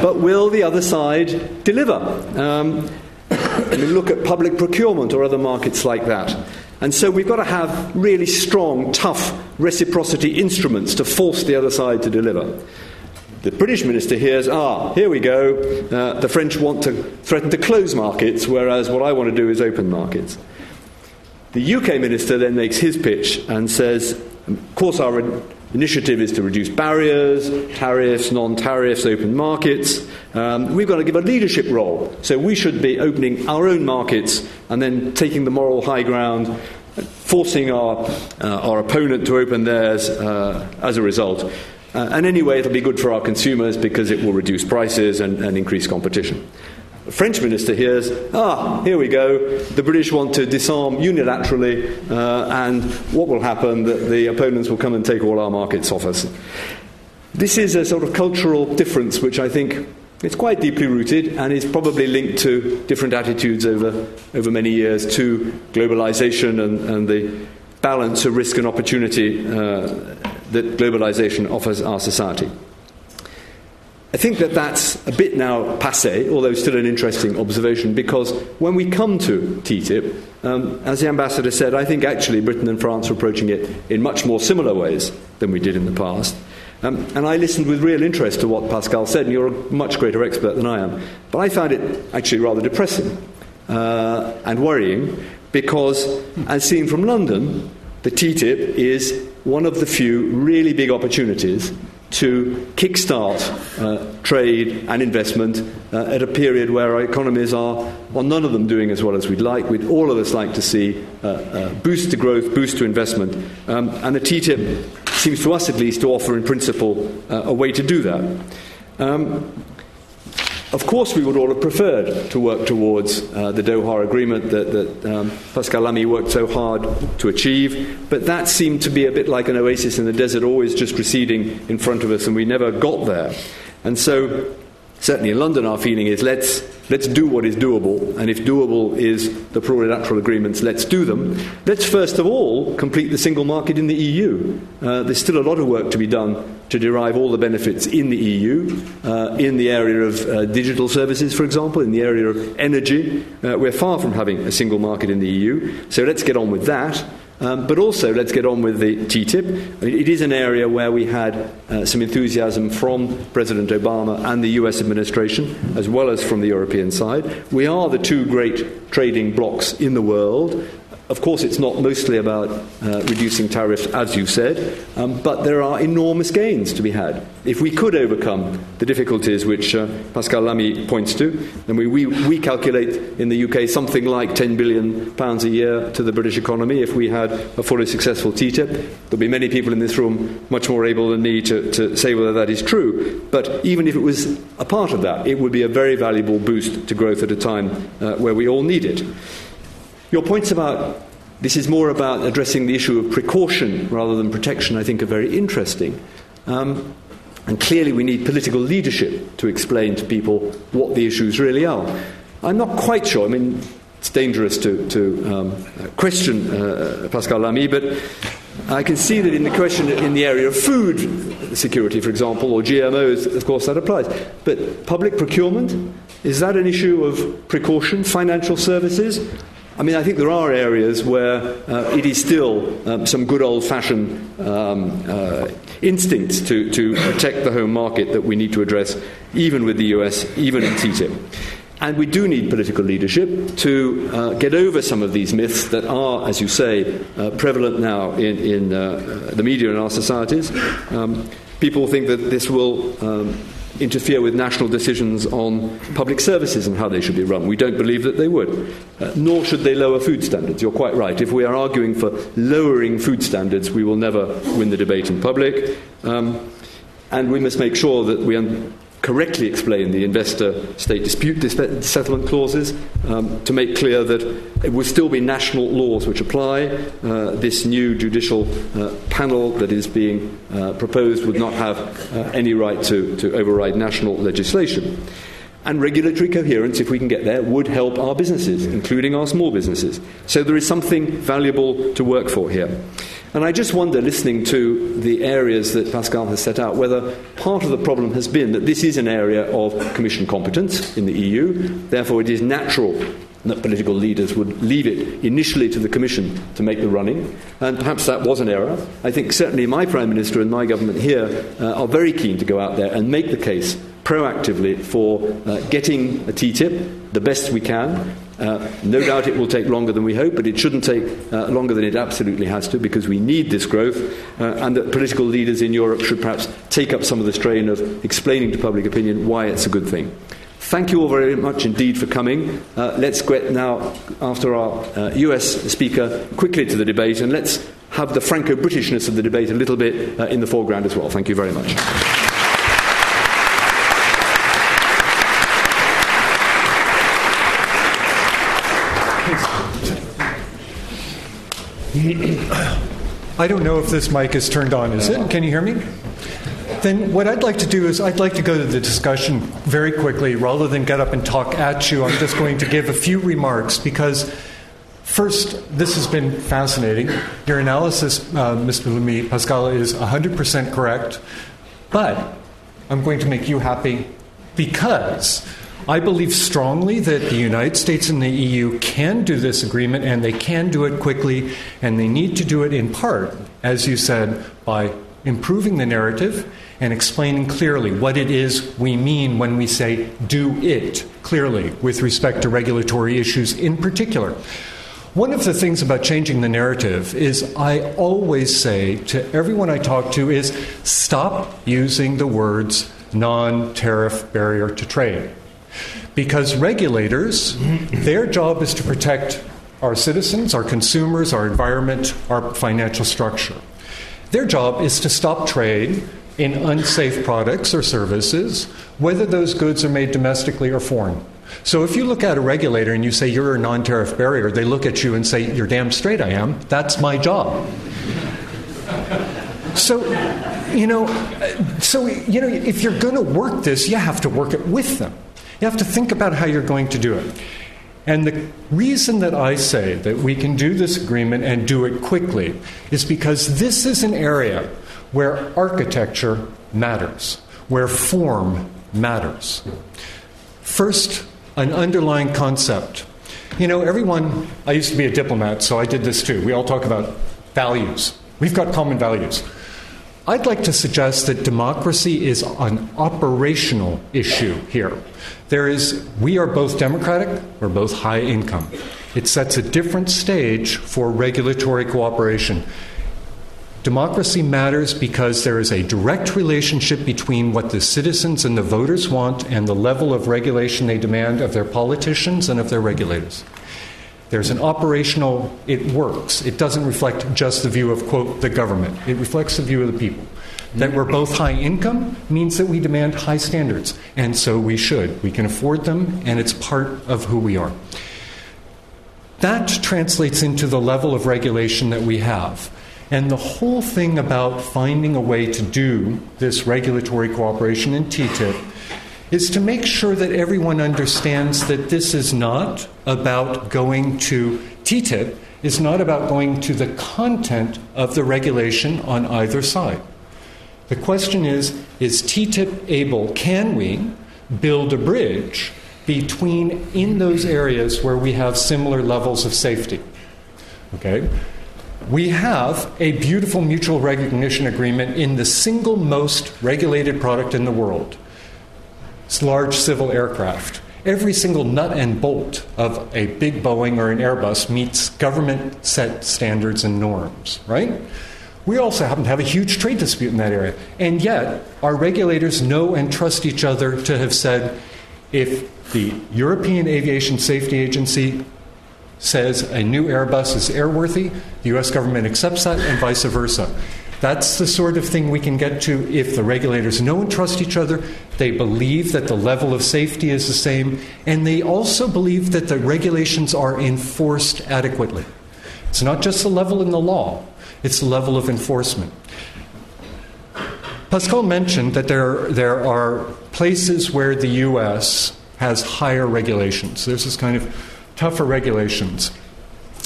Speaker 4: but will the other side deliver? Um, I mean, look at public procurement or other markets like that. And so we've got to have really strong, tough reciprocity instruments to force the other side to deliver. The British minister hears, ah, here we go, uh, the French want to threaten to close markets, whereas what I want to do is open markets. The UK minister then makes his pitch and says, of course, our initiative is to reduce barriers, tariffs, non tariffs, open markets. Um, we've got to give a leadership role. So we should be opening our own markets and then taking the moral high ground, forcing our, uh, our opponent to open theirs uh, as a result. Uh, and anyway, it'll be good for our consumers because it will reduce prices and, and increase competition. The French minister hears, ah, here we go, the British want to disarm unilaterally, uh, and what will happen? That the opponents will come and take all our markets off us. This is a sort of cultural difference which I think it's quite deeply rooted and is probably linked to different attitudes over, over many years to globalization and, and the balance of risk and opportunity uh, that globalization offers our society. I think that that's a bit now passe, although still an interesting observation, because when we come to TTIP, um, as the ambassador said, I think actually Britain and France are approaching it in much more similar ways than we did in the past. Um, and I listened with real interest to what Pascal said, and you're a much greater expert than I am. But I found it actually rather depressing uh, and worrying because, as seen from London, the TTIP is one of the few really big opportunities to kickstart uh, trade and investment uh, at a period where our economies are, well, none of them doing as well as we'd like. We'd all of us like to see uh, uh boost to growth, boost to investment. Um, and the TTIP seems to us, at least, to offer in principle uh, a way to do that. Um, of course, we would all have preferred to work towards uh, the Doha agreement that, that um, Pascal Lamy worked so hard to achieve, but that seemed to be a bit like an oasis in the desert, always just receding in front of us, and we never got there. And so, certainly in London, our feeling is let's Let's do what is doable, and if doable is the plurilateral agreements, let's do them. Let's first of all complete the single market in the EU. Uh, there's still a lot of work to be done to derive all the benefits in the EU, uh, in the area of uh, digital services, for example, in the area of energy. Uh, we're far from having a single market in the EU, so let's get on with that. Um, but also, let's get on with the TTIP. It is an area where we had uh, some enthusiasm from President Obama and the US administration, as well as from the European side. We are the two great trading blocs in the world. Of course, it's not mostly about uh, reducing tariffs, as you said, um, but there are enormous gains to be had. If we could overcome the difficulties which uh, Pascal Lamy points to, then we, we, we, calculate in the UK something like £10 billion a year to the British economy if we had a fully successful TTIP. There'll be many people in this room much more able than me to, to say whether that is true, but even if it was a part of that, it would be a very valuable boost to growth at a time uh, where we all need it. Your points about this is more about addressing the issue of precaution rather than protection, I think, are very interesting. Um, and clearly, we need political leadership to explain to people what the issues really are. I'm not quite sure. I mean, it's dangerous to, to um, question uh, Pascal Lamy, but I can see that in the question in the area of food security, for example, or GMOs, of course, that applies. But public procurement, is that an issue of precaution? Financial services? I mean, I think there are areas where uh, it is still um, some good old fashioned um, uh, instincts to, to protect the home market that we need to address, even with the US, even in TTIP. And we do need political leadership to uh, get over some of these myths that are, as you say, uh, prevalent now in, in uh, the media in our societies. Um, people think that this will um, interfere with national decisions on public services and how they should be run. We don't believe that they would. Uh, nor should they lower food standards. You're quite right. If we are arguing for lowering food standards, we will never win the debate in public. Um, and we must make sure that we un- correctly explain the investor state dispute settlement clauses um, to make clear that it will still be national laws which apply. Uh, this new judicial uh, panel that is being uh, proposed would not have uh, any right to, to override national legislation. And regulatory coherence, if we can get there, would help our businesses, including our small businesses. So there is something valuable to work for here. And I just wonder, listening to the areas that Pascal has set out, whether part of the problem has been that this is an area of Commission competence in the EU, therefore, it is natural that political leaders would leave it initially to the Commission to make the running, and perhaps that was an error. I think certainly my Prime Minister and my government here uh, are very keen to go out there and make the case proactively for uh, getting a TTIP the best we can. Uh, no doubt it will take longer than we hope, but it shouldn't take uh, longer than it absolutely has to because we need this growth, uh, and that political leaders in Europe should perhaps take up some of the strain of explaining to public opinion why it's a good thing. Thank you all very much indeed for coming. Uh, let's get now, after our uh, US speaker, quickly to the debate, and let's have the Franco Britishness of the debate a little bit uh, in the foreground as well. Thank you very much.
Speaker 5: I don't know if this mic is turned on. Is it? Can you hear me? Then what I'd like to do is I'd like to go to the discussion very quickly rather than get up and talk at you. I'm just going to give a few remarks because First, this has been fascinating. Your analysis, uh, Mr. Lamy, Pascal, is 100% correct, but I'm going to make you happy because I believe strongly that the United States and the EU can do this agreement and they can do it quickly, and they need to do it in part, as you said, by improving the narrative and explaining clearly what it is we mean when we say do it clearly with respect to regulatory issues in particular. One of the things about changing the narrative is I always say to everyone I talk to is stop using the words non tariff barrier to trade. Because regulators, their job is to protect our citizens, our consumers, our environment, our financial structure. Their job is to stop trade in unsafe products or services, whether those goods are made domestically or foreign. So if you look at a regulator and you say you're a non tariff barrier, they look at you and say, You're damn straight I am. That's my job. So, you know, so, you know, if you're going to work this, you have to work it with them. You have to think about how you're going to do it. And the reason that I say that we can do this agreement and do it quickly is because this is an area where architecture matters, where form matters. First, an underlying concept. You know, everyone, I used to be a diplomat, so I did this too. We all talk about values. We've got common values. I'd like to suggest that democracy is an operational issue here. There is, we are both democratic, we're both high income. It sets a different stage for regulatory cooperation. Democracy matters because there is a direct relationship between what the citizens and the voters want and the level of regulation they demand of their politicians and of their regulators. There's an operational, it works. It doesn't reflect just the view of, quote, the government. It reflects the view of the people. That we're both high income means that we demand high standards, and so we should. We can afford them, and it's part of who we are. That translates into the level of regulation that we have. And the whole thing about finding a way to do this regulatory cooperation in TTIP is to make sure that everyone understands that this is not about going to TTIP, is not about going to the content of the regulation on either side. The question is is TTIP able, can we build a bridge between in those areas where we have similar levels of safety? Okay? we have a beautiful mutual recognition agreement in the single most regulated product in the world. Large civil aircraft. Every single nut and bolt of a big Boeing or an Airbus meets government set standards and norms, right? We also happen to have a huge trade dispute in that area. And yet, our regulators know and trust each other to have said if the European Aviation Safety Agency says a new Airbus is airworthy, the US government accepts that, and vice versa. That's the sort of thing we can get to if the regulators know and trust each other, they believe that the level of safety is the same, and they also believe that the regulations are enforced adequately. It's not just the level in the law, it's the level of enforcement. Pascal mentioned that there, there are places where the US has higher regulations. There's this kind of tougher regulations.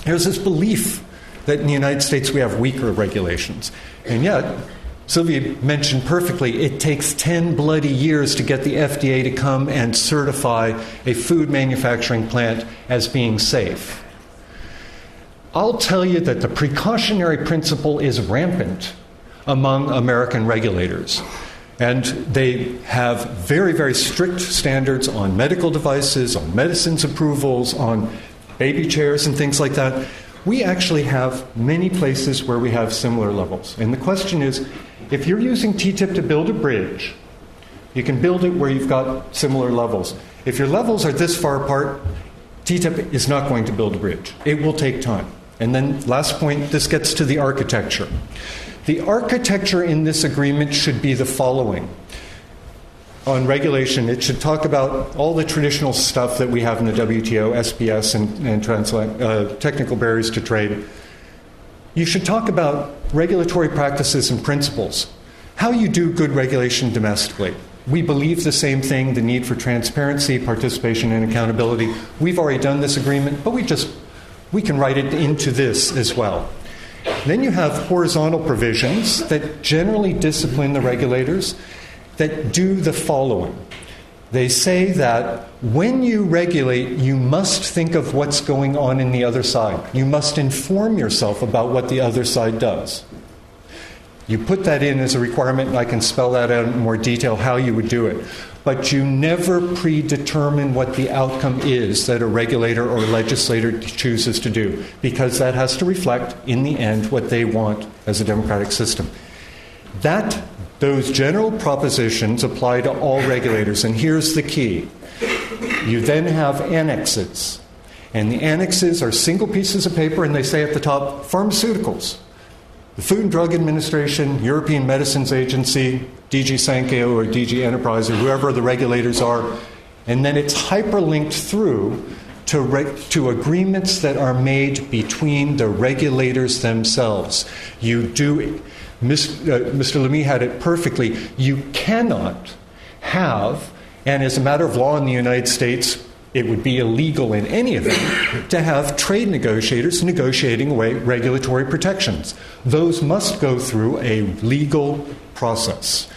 Speaker 5: There's this belief that in the United States we have weaker regulations. And yet, Sylvia mentioned perfectly, it takes 10 bloody years to get the FDA to come and certify a food manufacturing plant as being safe. I'll tell you that the precautionary principle is rampant among American regulators. And they have very, very strict standards on medical devices, on medicines approvals, on baby chairs, and things like that. We actually have many places where we have similar levels. And the question is if you're using TTIP to build a bridge, you can build it where you've got similar levels. If your levels are this far apart, TTIP is not going to build a bridge. It will take time. And then, last point, this gets to the architecture. The architecture in this agreement should be the following. On regulation, it should talk about all the traditional stuff that we have in the WTO, SPS, and, and transla- uh, technical barriers to trade. You should talk about regulatory practices and principles, how you do good regulation domestically. We believe the same thing the need for transparency, participation, and accountability. We've already done this agreement, but we just we can write it into this as well. Then you have horizontal provisions that generally discipline the regulators that do the following. They say that when you regulate, you must think of what's going on in the other side. You must inform yourself about what the other side does. You put that in as a requirement, and I can spell that out in more detail how you would do it but you never predetermine what the outcome is that a regulator or a legislator chooses to do, because that has to reflect, in the end, what they want as a democratic system. That those general propositions apply to all regulators, and here's the key. You then have annexes. And the annexes are single pieces of paper, and they say at the top pharmaceuticals. The Food and Drug Administration, European Medicines Agency, DG SANCO or DG Enterprise or whoever the regulators are, and then it's hyperlinked through to, re- to agreements that are made between the regulators themselves. You do, Mr. Uh, Mr. Lamy had it perfectly. You cannot have, and as a matter of law in the United States, it would be illegal in any event to have trade negotiators negotiating away regulatory protections. Those must go through a legal process.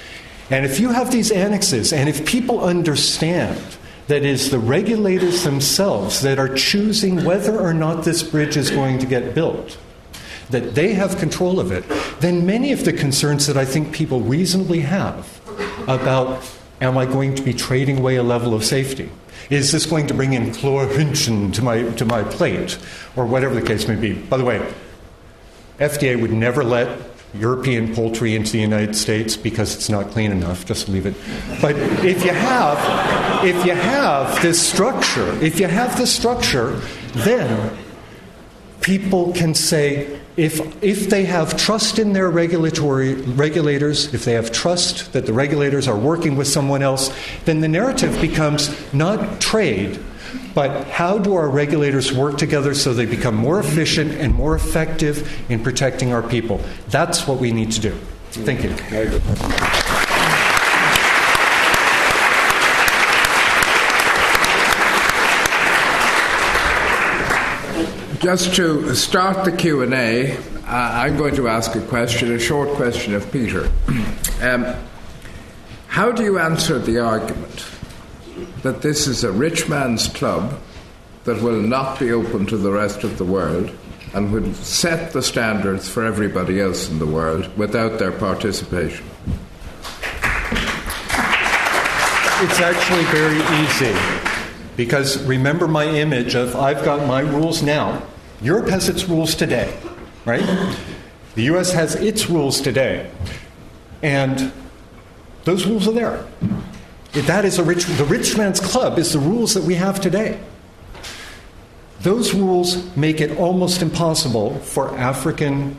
Speaker 5: And if you have these annexes, and if people understand that is the regulators themselves that are choosing whether or not this bridge is going to get built, that they have control of it, then many of the concerns that I think people reasonably have about am I going to be trading away a level of safety? Is this going to bring in Chlorhühnchen to my, to my plate? Or whatever the case may be. By the way, FDA would never let European poultry into the United States because it's not clean enough. Just leave it. But if you have, if you have this structure, if you have this structure, then people can say if, if they have trust in their regulatory regulators, if they have trust that the regulators are working with someone else, then the narrative becomes not trade, but how do our regulators work together so they become more efficient and more effective in protecting our people? That's what we need to do. Thank you.
Speaker 1: Just to start the Q&A, uh, I'm going to ask a question, a short question of Peter. Um, how do you answer the argument that this is a rich man's club that will not be open to the rest of the world and would set the standards for everybody else in the world without their participation?
Speaker 5: It's actually very easy. Because remember my image of I've got my rules now. Europe has its rules today, right? The US has its rules today. And those rules are there. That is a rich, the rich man's club is the rules that we have today. Those rules make it almost impossible for African,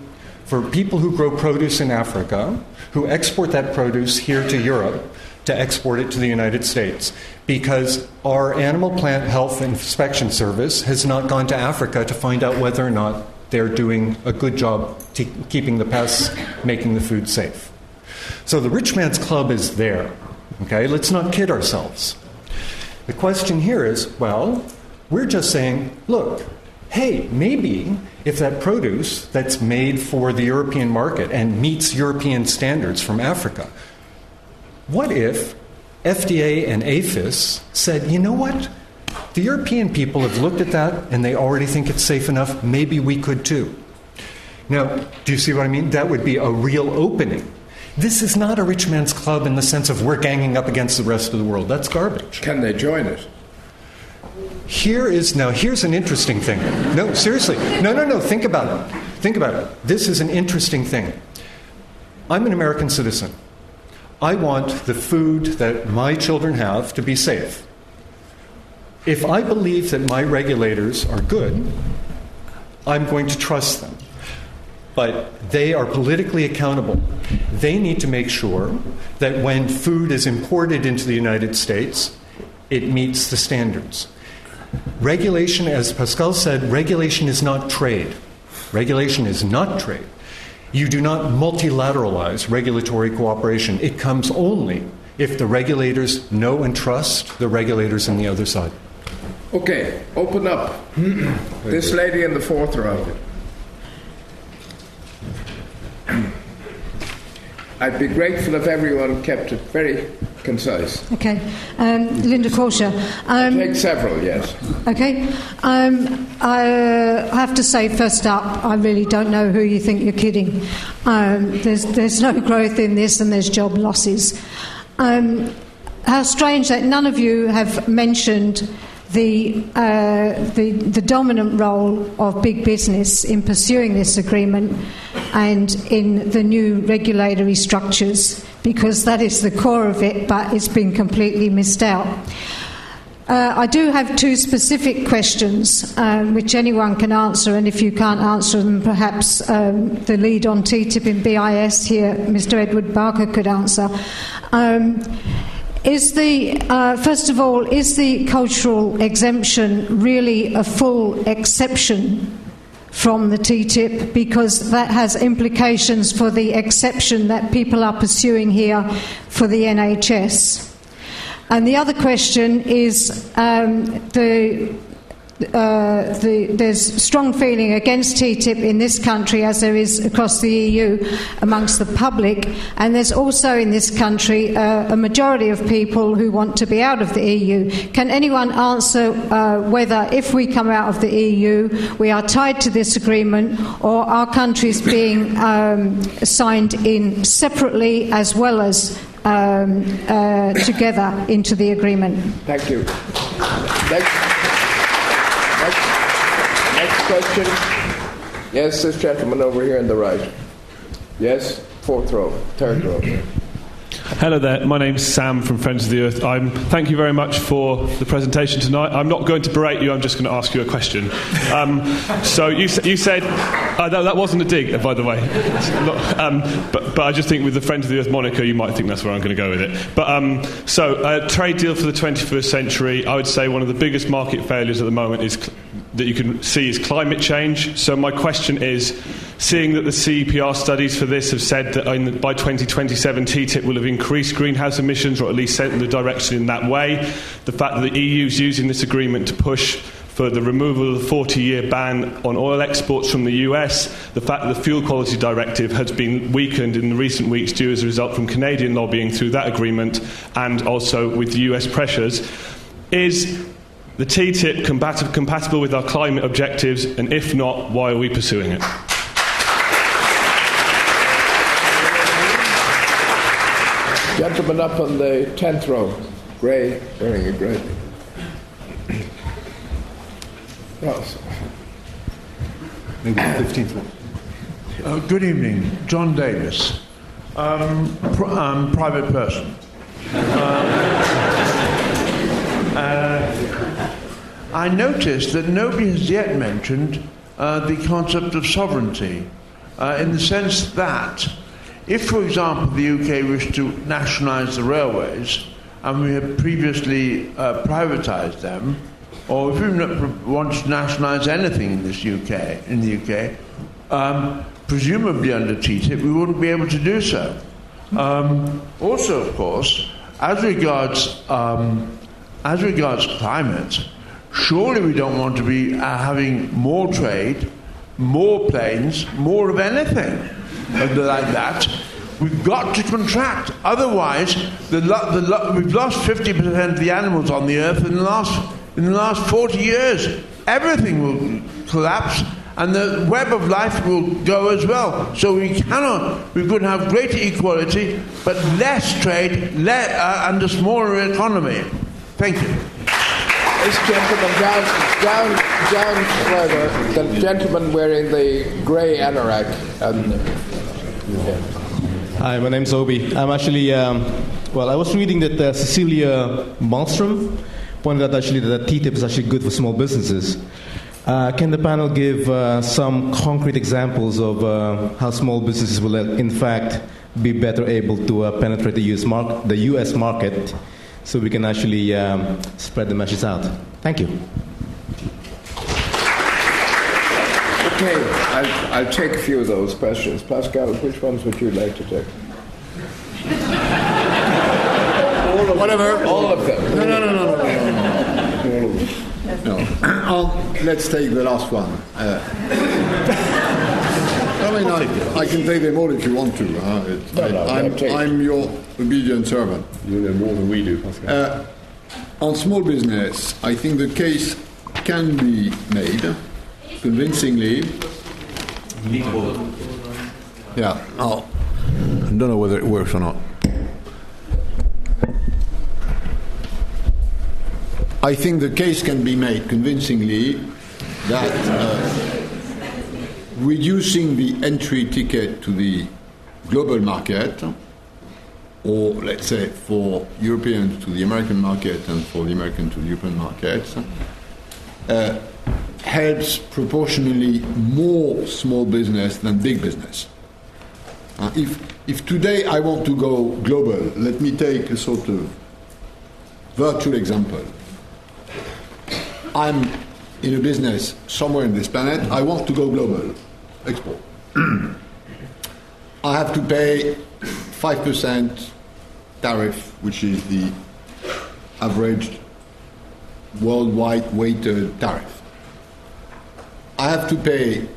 Speaker 5: for people who grow produce in Africa, who export that produce here to Europe, to export it to the United States because our Animal Plant Health Inspection Service has not gone to Africa to find out whether or not they're doing a good job keeping the pests, making the food safe. So the rich man's club is there. Okay, let's not kid ourselves. The question here is well, we're just saying, look, hey, maybe if that produce that's made for the European market and meets European standards from Africa, what if FDA and APHIS said, you know what? The European people have looked at that and they already think it's safe enough. Maybe we could too. Now, do you see what I mean? That would be a real opening. This is not a rich man's club in the sense of we're ganging up against the rest of the world. That's garbage.
Speaker 1: Can they join it?
Speaker 5: Here is now, here's an interesting thing. No, seriously. No, no, no. Think about it. Think about it. This is an interesting thing. I'm an American citizen. I want the food that my children have to be safe. If I believe that my regulators are good, I'm going to trust them. But they are politically accountable. They need to make sure that when food is imported into the United States, it meets the standards. Regulation, as Pascal said, regulation is not trade. Regulation is not trade. You do not multilateralize regulatory cooperation. It comes only if the regulators know and trust the regulators on the other side.
Speaker 1: Okay, open up. this lady in the fourth row. I'd be grateful if everyone kept it very concise.
Speaker 6: Okay, um, Linda Crawshaw. Um,
Speaker 1: Take several, yes.
Speaker 6: Okay, um, I have to say, first up, I really don't know who you think you're kidding. Um, there's, there's no growth in this, and there's job losses. Um, how strange that none of you have mentioned the, uh, the, the dominant role of big business in pursuing this agreement and in the new regulatory structures, because that is the core of it, but it's been completely missed out. Uh, I do have two specific questions um, which anyone can answer, and if you can't answer them, perhaps um, the lead on TTIP in BIS here, Mr. Edward Barker, could answer. Um, is the, uh, first of all, is the cultural exemption really a full exception from the TTIP? Because that has implications for the exception that people are pursuing here for the NHS. And the other question is um, the uh, the, there's strong feeling against TTIP in this country, as there is across the EU amongst the public, and there's also in this country uh, a majority of people who want to be out of the EU. Can anyone answer uh, whether, if we come out of the EU, we are tied to this agreement, or are countries being um, signed in separately as well as um, uh, together into the agreement?
Speaker 1: Thank you. Next. Next question. Yes, this gentleman over here on the right. Yes, fourth row, third row.
Speaker 7: Hello there, my name's Sam from Friends of the Earth. I'm, thank you very much for the presentation tonight. I'm not going to berate you, I'm just going to ask you a question. Um, so, you, you said, uh, that, that, wasn't a dig, by the way. Not, um, but, but, I just think with the Friends of the Earth moniker, you might think that's where I'm going to go with it. But um, so, trade deal for the 21st century, I would say one of the biggest market failures at the moment is that you can see is climate change. So, my question is seeing that the CEPR studies for this have said that by 2027 TTIP will have increased greenhouse emissions or at least sent in the direction in that way, the fact that the EU is using this agreement to push for the removal of the 40 year ban on oil exports from the US, the fact that the Fuel Quality Directive has been weakened in the recent weeks due as a result from Canadian lobbying through that agreement and also with US pressures, is the TTIP compatible with our climate objectives, and if not, why are we pursuing it?
Speaker 1: Gentleman up on the 10th row, grey, wearing a grey.
Speaker 5: Yes. Maybe 15th row.
Speaker 8: Uh, good evening, John Davis, um, pr- um, private person. Uh, uh, I noticed that nobody has yet mentioned uh, the concept of sovereignty, uh, in the sense that if, for example, the UK wished to nationalise the railways, and we had previously uh, privatised them, or if we want to nationalise anything in this UK, in the UK, um, presumably under TTIP, we wouldn't be able to do so. Um, also, of course, as regards um, as regards climate, surely we don't want to be uh, having more trade, more planes, more of anything like that. We've got to contract. Otherwise, the lo- the lo- we've lost 50% of the animals on the earth in the last, in the last 40 years. Everything will collapse and the web of life will go as well. So we cannot, we could have greater equality, but less trade uh, and a smaller economy. Thank you.
Speaker 1: This gentleman down, down, down further, the gentleman wearing the grey anorak. And,
Speaker 9: Hi, my name's Obi. I'm actually, um, well, I was reading that uh, Cecilia Malmström pointed out actually that TTIP is actually good for small businesses. Uh, can the panel give uh, some concrete examples of uh, how small businesses will, in fact, be better able to uh, penetrate the US, the US market so we can actually um, spread the message out? Thank you.
Speaker 1: okay, I'll, I'll take a few of those questions. Pascal, which ones would you like to take?
Speaker 2: Whatever.
Speaker 1: All of them.
Speaker 2: No, no, no, no, no. no, no. No. Let's take the last one. Uh, I mean, I, I can take them all if you want to. Uh, it,
Speaker 1: No, no,
Speaker 2: I,
Speaker 1: no,
Speaker 2: I'm, I'm your obedient servant.
Speaker 10: You know more than we do, Pascal.
Speaker 2: Uh, on small business, I think the case can be made convincingly. Yeah. Oh, I don't know whether it works or not. I think the case can be made convincingly that uh, reducing the entry ticket to the global market, or let's say for Europeans to the American market and for the American to the European markets, uh, helps proportionally more small business than big business. Uh, if, if today I want to go global, let me take a sort of virtual example. I'm in a business somewhere in this planet, I want to go global, export. I have to pay 5% tariff, which is the average worldwide weighted tariff. I have to pay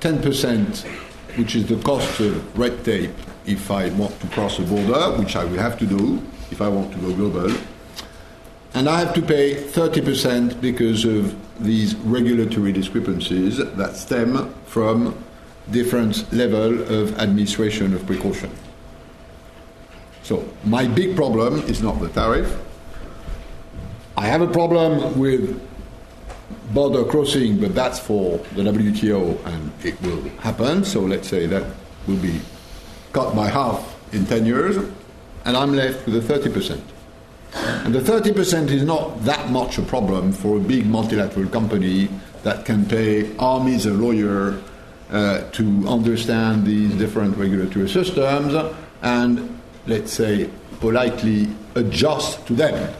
Speaker 2: 10%, which is the cost of red tape if I want to cross a border, which I will have to do if I want to go global. And I have to pay 30% because of these regulatory discrepancies that stem from different level of administration of precaution. So my big problem is not the tariff. I have a problem with border crossing, but that's for the WTO and it will happen. So let's say that will be cut by half in 10 years, and I'm left with a 30%. And the 30% is not that much a problem for a big multilateral company that can pay armies of lawyers uh, to understand these different regulatory systems and, let's say, politely adjust to them.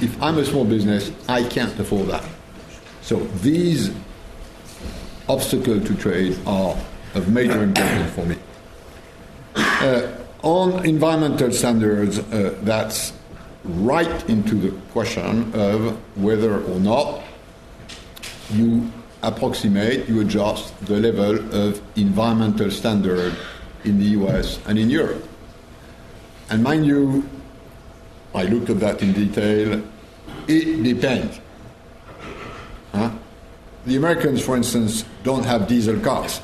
Speaker 2: If I'm a small business, I can't afford that. So these obstacles to trade are of major importance for me. Uh, on environmental standards, uh, that's right into the question of whether or not you approximate, you adjust the level of environmental standard in the US and in Europe. And mind you, I looked at that in detail. It depends. Huh? The Americans, for instance, don't have diesel cars.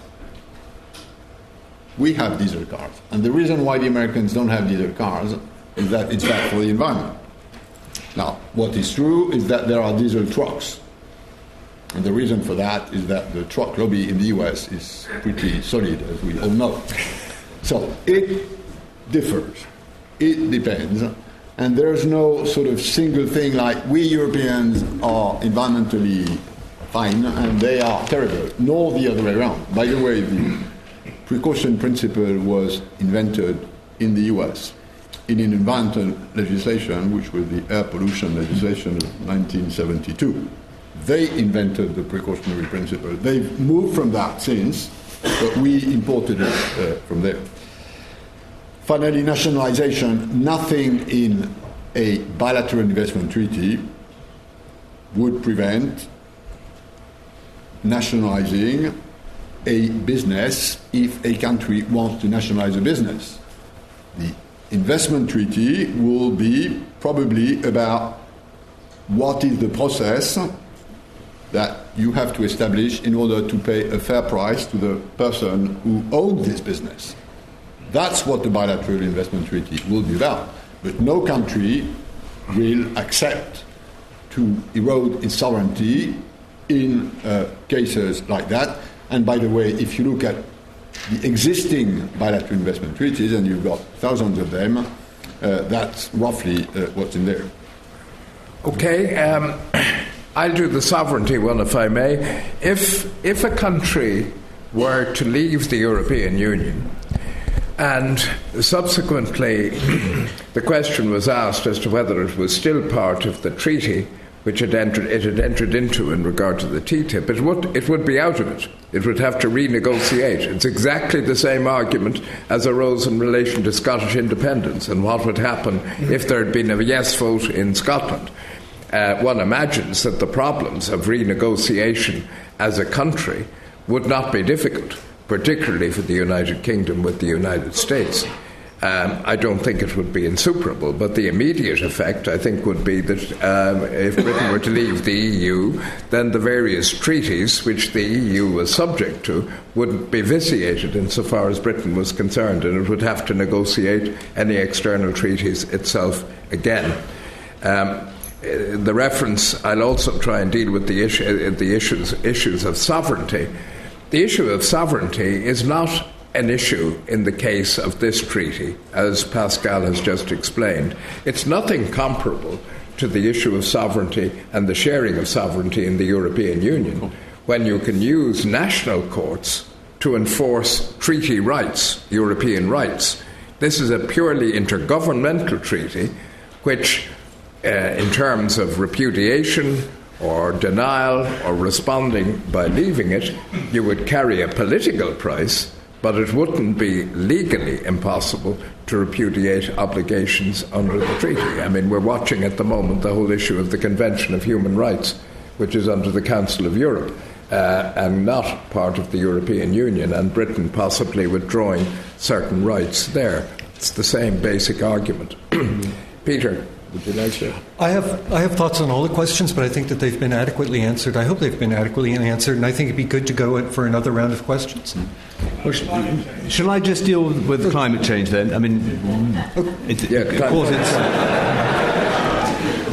Speaker 2: We have diesel cars. And the reason why the Americans don't have diesel cars is that it's bad for the environment. Now, what is true is that there are diesel trucks. And the reason for that is that the truck lobby in the US is pretty solid, as we all know. So it differs. It depends. And there's no sort of single thing like we Europeans are environmentally fine and they are terrible, nor the other way around. By the way, the precaution principle was invented in the US in an environmental legislation, which was the air pollution legislation of 1972. They invented the precautionary principle. They've moved from that since, but we imported it uh, from there. Finally, nationalization, nothing in a bilateral investment treaty would prevent nationalizing a business if a country wants to nationalize a business. The investment treaty will be probably about what is the process that you have to establish in order to pay a fair price to the person who owns this business. That's what the bilateral investment treaty will be about. But no country will accept to erode its sovereignty in uh, cases like that. And by the way, if you look at the existing bilateral investment treaties, and you've got thousands of them, uh, that's roughly uh, what's in there.
Speaker 1: Okay, um, I'll do the sovereignty one if I may. If, if a country were to leave the European Union, and subsequently the question was asked as to whether it was still part of the treaty which it, entered, it had entered into in regard to the TTIP, it would, it would be out of it. It would have to renegotiate. It's exactly the same argument as arose in relation to Scottish independence and what would happen if there had been a yes vote in Scotland. Uh, one imagines that the problems of renegotiation as a country would not be difficult, particularly for the United Kingdom with the United States. Um, I don't think it would be insuperable, but the immediate effect, I think, would be that um, if Britain were to leave the EU, then the various treaties which the EU was subject to would be vitiated insofar as Britain was concerned, and it would have to negotiate any external treaties itself again. Um, the reference, I'll also try and deal with the, issue, the issues, issues of sovereignty. The issue of sovereignty is not an issue in the case of this treaty, as Pascal has just explained. It's nothing comparable to the issue of sovereignty and the sharing of sovereignty in the European Union, when you can use national courts to enforce treaty rights, European rights. This is a purely intergovernmental treaty, which, uh, in terms of repudiation, or denial or responding by leaving it, you would carry a political price but it wouldn't be legally impossible to repudiate obligations under the treaty. I mean, we're watching at the moment the whole issue of the Convention of Human Rights, which is under the Council of Europe. Uh, and not part of the European Union, and Britain possibly withdrawing certain rights there. It's the same basic argument. Peter. Would you like to?
Speaker 5: I have, I have thoughts on all the questions, but I think that they've been adequately answered. I hope they've been adequately answered, and I think it'd be good to go for another round of questions.
Speaker 4: Well, sh- shall I just deal with climate change then? I mean, it,
Speaker 1: Yeah,
Speaker 4: of course, it's.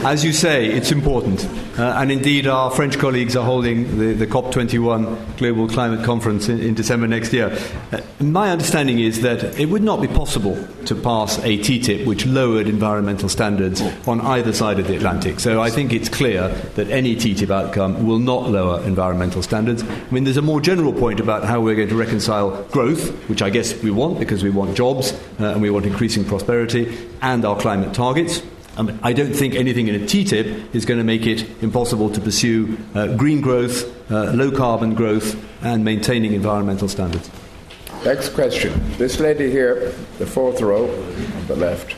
Speaker 4: As you say, it's important. Uh, and indeed, our French colleagues are holding the, the COP21 Global Climate Conference in, in December next year. Uh, my understanding is that it would not be possible to pass a TTIP which lowered environmental standards on either side of the Atlantic. So I think it's clear that any TTIP outcome will not lower environmental standards. I mean, there's a more general point about how we're going to reconcile growth, which I guess we want because we want jobs uh, and we want increasing prosperity, and our climate targets. Um, I don't think anything in a TTIP is going to make it impossible to pursue uh, green growth, uh, low carbon growth, and maintaining environmental standards.
Speaker 1: Next question. This lady here, the fourth row on the left.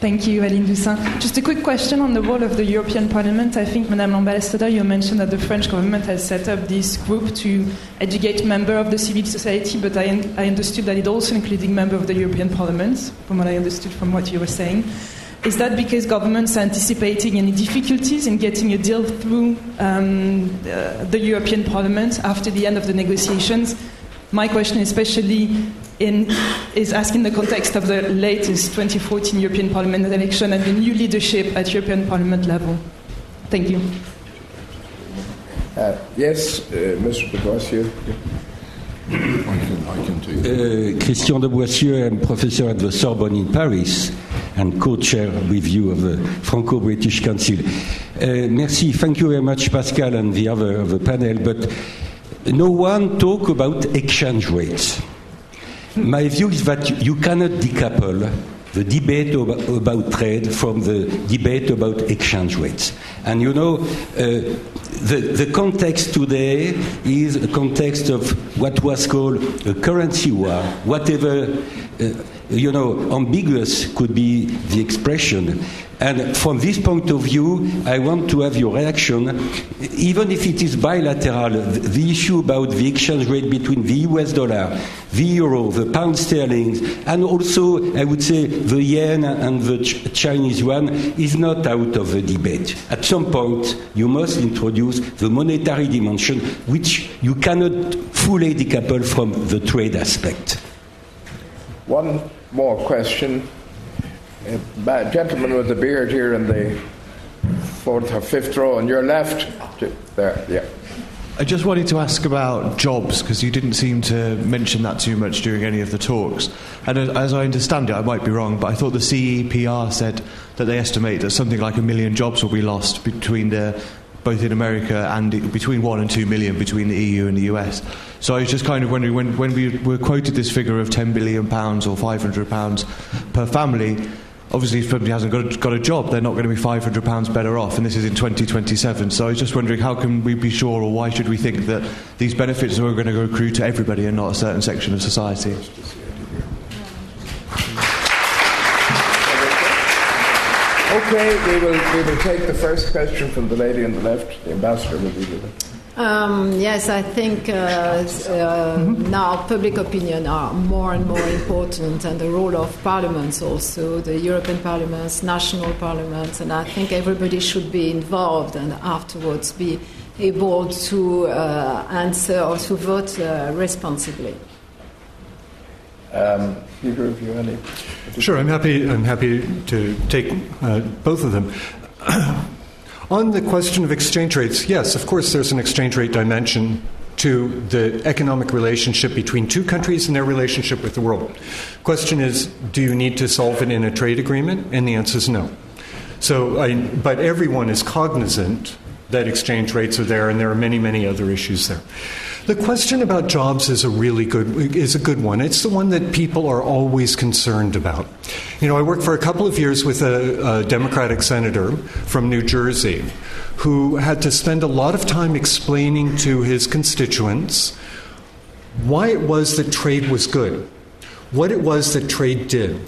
Speaker 11: Thank you, Aline Toussaint. Just a quick question on the role of the European Parliament. I think, Madame Ambassador, you mentioned that the French government has set up this group to educate members of the civil society, but I, I understood that it also included members of the European Parliament, from what I understood from what you were saying. Is that because governments are anticipating any difficulties in getting a deal through um, uh, the European Parliament after the end of the negotiations? My question, especially in, is asked in the context of the latest 2014 European Parliament election and the new leadership at European Parliament level. Thank you.
Speaker 1: Uh, yes, uh, Mr. de Boissieu.
Speaker 2: I can, I can take
Speaker 12: Uh, Christian de Boissieu, I'm professor at the Sorbonne in Paris and co-chair with you of the Franco-British Council. Uh, merci, thank you very much, Pascal and the other of the panel, but no one talk about exchange rates. My view is that you cannot decouple the debate about, about trade from the debate about exchange rates. And you know, uh, the, the context today is a context of what was called a currency war, whatever. Uh, you know, ambiguous could be the expression. And from this point of view, I want to have your reaction. Even if it is bilateral, the issue about the exchange rate between the US dollar, the euro, the pound sterling, and also, I would say, the yen and the ch- Chinese yuan is not out of the debate. At some point, you must introduce the monetary dimension, which you cannot fully decouple from the trade aspect.
Speaker 1: One more question. Uh, gentleman with a beard here in the fourth or fifth row on your left. There, yeah.
Speaker 13: I just wanted to ask about jobs because you didn't seem to mention that too much during any of the talks. And as I understand it, I might be wrong, but I thought the CEPR said that they estimate that something like a million jobs will be lost between the both in America and between one and two million between the EU and the US. So I was just kind of wondering when, when we were quoted this figure of 10 billion pounds or 500 pounds per family. Obviously, if somebody hasn't got a, got a job, they're not going to be £500 better off, and this is in 2027. So I was just wondering, how can we be sure, or why should we think that these benefits are going to accrue to everybody and not a certain section of society?
Speaker 1: Okay, we will, we will take the first question from the lady on the left. The ambassador will be with it.
Speaker 3: Um, yes, I think uh, uh, mm-hmm. now public opinion are more and more important, and the role of parliaments also, the European parliaments, national parliaments, and I think everybody should be involved and afterwards be able to uh, answer or to vote uh, responsibly.
Speaker 1: Um, Peter, if you any.
Speaker 5: Sure, I'm happy. I'm happy to take uh, both of them. On the question of exchange rates, yes, of course, there's an exchange rate dimension to the economic relationship between two countries and their relationship with the world. Question is, do you need to solve it in a trade agreement? And the answer is no. So, I, but everyone is cognizant that exchange rates are there, and there are many, many other issues there. The question about jobs is a really good is a good one. It's the one that people are always concerned about. You know, I worked for a couple of years with a, a Democratic senator from New Jersey who had to spend a lot of time explaining to his constituents why it was that trade was good, what it was that trade did.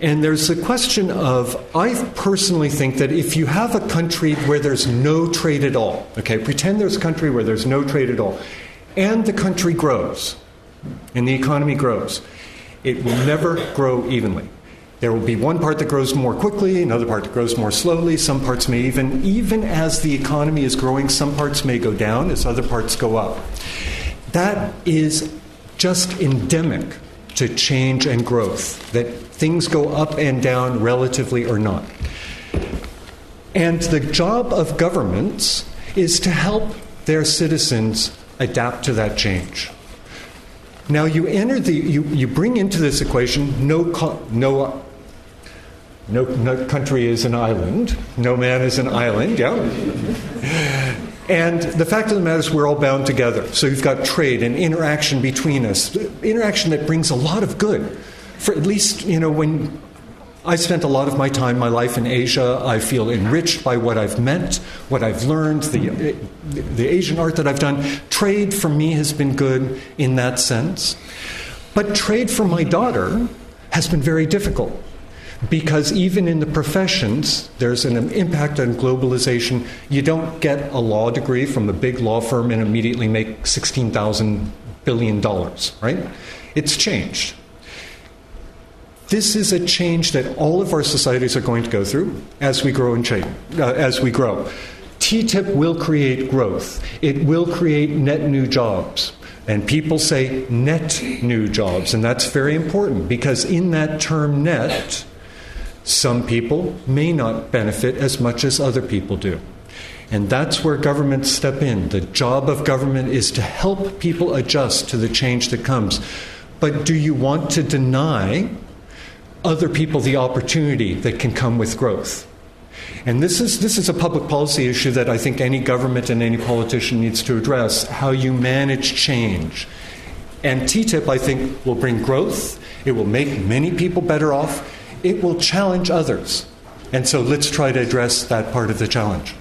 Speaker 5: And there's the question of, I personally think that if you have a country where there's no trade at all, okay, pretend there's a country where there's no trade at all, and the country grows and the economy grows, it will never grow evenly. There will be one part that grows more quickly, another part that grows more slowly. Some parts may even, even as the economy is growing, some parts may go down as other parts go up. That is just endemic to change and growth, that things go up and down relatively or not. And the job of governments is to help their citizens adapt to that change. Now you enter the you, you bring into this equation no no no, no country is an island, no man is an island, yeah. And the fact of the matter is, we're all bound together. So you've got trade and interaction between us, interaction that brings a lot of good. For at least, you know, when I spent a lot of my time, my life in Asia. I feel enriched by what I've met, what I've learned, the, the Asian art that I've done. Trade for me has been good in that sense. But trade for my daughter has been very difficult because even in the professions, there's an impact on globalization. You don't get a law degree from a big law firm and immediately make $16,000 billion, right? It's changed. This is a change that all of our societies are going to go through as we grow and change, uh, as we grow. TTIP will create growth. It will create net new jobs. And people say net new jobs, and that's very important because in that term net, some people may not benefit as much as other people do. And that's where governments step in. The job of government is to help people adjust to the change that comes. But do you want to deny other people the opportunity that can come with growth. And this is, this is a public policy issue that I think any government and any politician needs to address how you manage change. And TTIP, I think, will bring growth, it will make many people better off, it will challenge others. And so let's try to address that part of the challenge.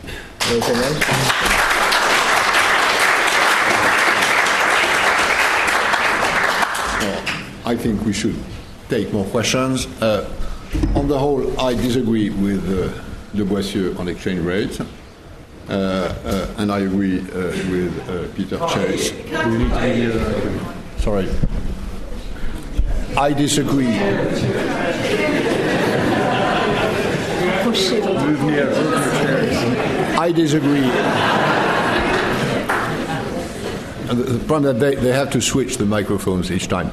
Speaker 2: I think we should take more questions. Uh, on the whole, I disagree with uh, De Boissieu on exchange rates. Uh, uh, and I agree uh, with uh, Peter Chase. Sorry. I disagree. I disagree. The problem that they, they have to switch the microphones each time.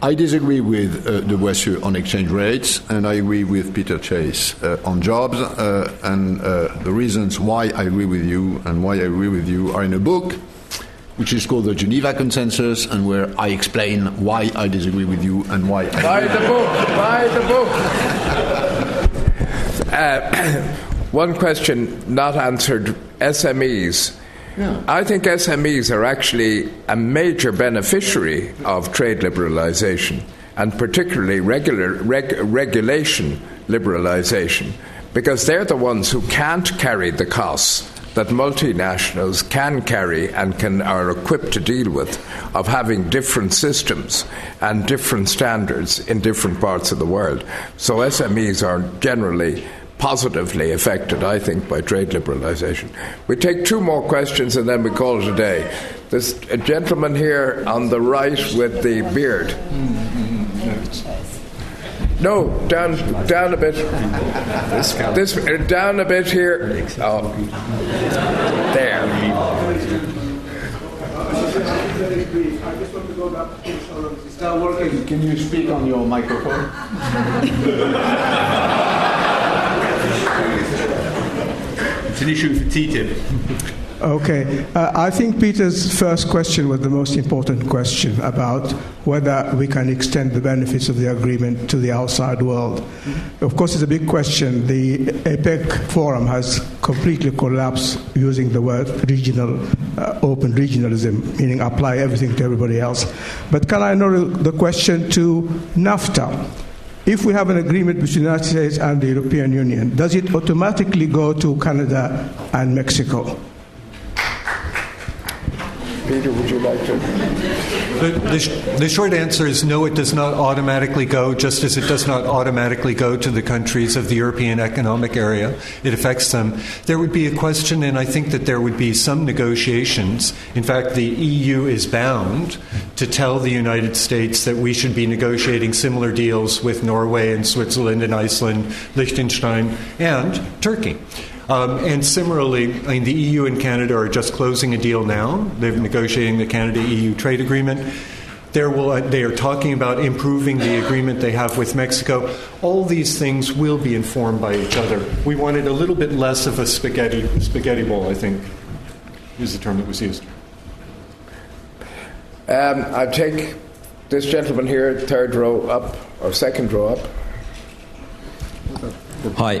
Speaker 2: I disagree with uh, De Boissieu on exchange rates, and I agree with Peter Chase uh, on jobs. Uh, and uh, the reasons why I agree with you and why I agree with you are in a book which is called the Geneva Consensus, and where I explain why I disagree with you and why. I
Speaker 1: Buy the book. Buy the book. Uh, one question not answered: SMEs.
Speaker 2: Yeah.
Speaker 1: I think SMEs are actually a major beneficiary of trade liberalisation, and particularly regular, reg, regulation liberalisation, because they're the ones who can't carry the costs that multinationals can carry and can, are equipped to deal with of having different systems and different standards in different parts of the world. So SMEs are generally positively affected, I think, by trade liberalisation. We take two more questions and then we call it a day. There's a gentleman here on the right with the beard. No, down, down a bit. This, this uh, down a bit here. Oh, there.
Speaker 2: Is that working? Can you speak on your microphone?
Speaker 14: It's an issue for TTIP.
Speaker 15: Okay. Uh, I think Peter's first question was the most important question about whether we can extend the benefits of the agreement to the outside world. Of course, it's a big question. The APEC forum has completely collapsed using the word regional, uh, open regionalism, meaning apply everything to everybody else. But can I know the question to NAFTA? If we have an agreement between the United States and the European Union, does it automatically go to Canada and Mexico?
Speaker 1: Peter, would you like to?
Speaker 5: The, the, the, short answer is no, it does not automatically go, just as it does not automatically go to the countries of the European Economic Area. It affects them. There would be a question, and I think that there would be some negotiations. In fact, the EU is bound to tell the United States that we should be negotiating similar deals with Norway and Switzerland and Iceland, Liechtenstein, and Turkey. Um, and similarly, I mean, the EU and Canada are just closing a deal now. They're negotiating the Canada EU trade agreement. Will, uh, they are talking about improving the agreement they have with Mexico. All these things will be informed by each other. We wanted a little bit less of a spaghetti, spaghetti bowl, I think, is the term that was used.
Speaker 1: Um, I take this gentleman here, third row up, or second row up.
Speaker 16: Hi.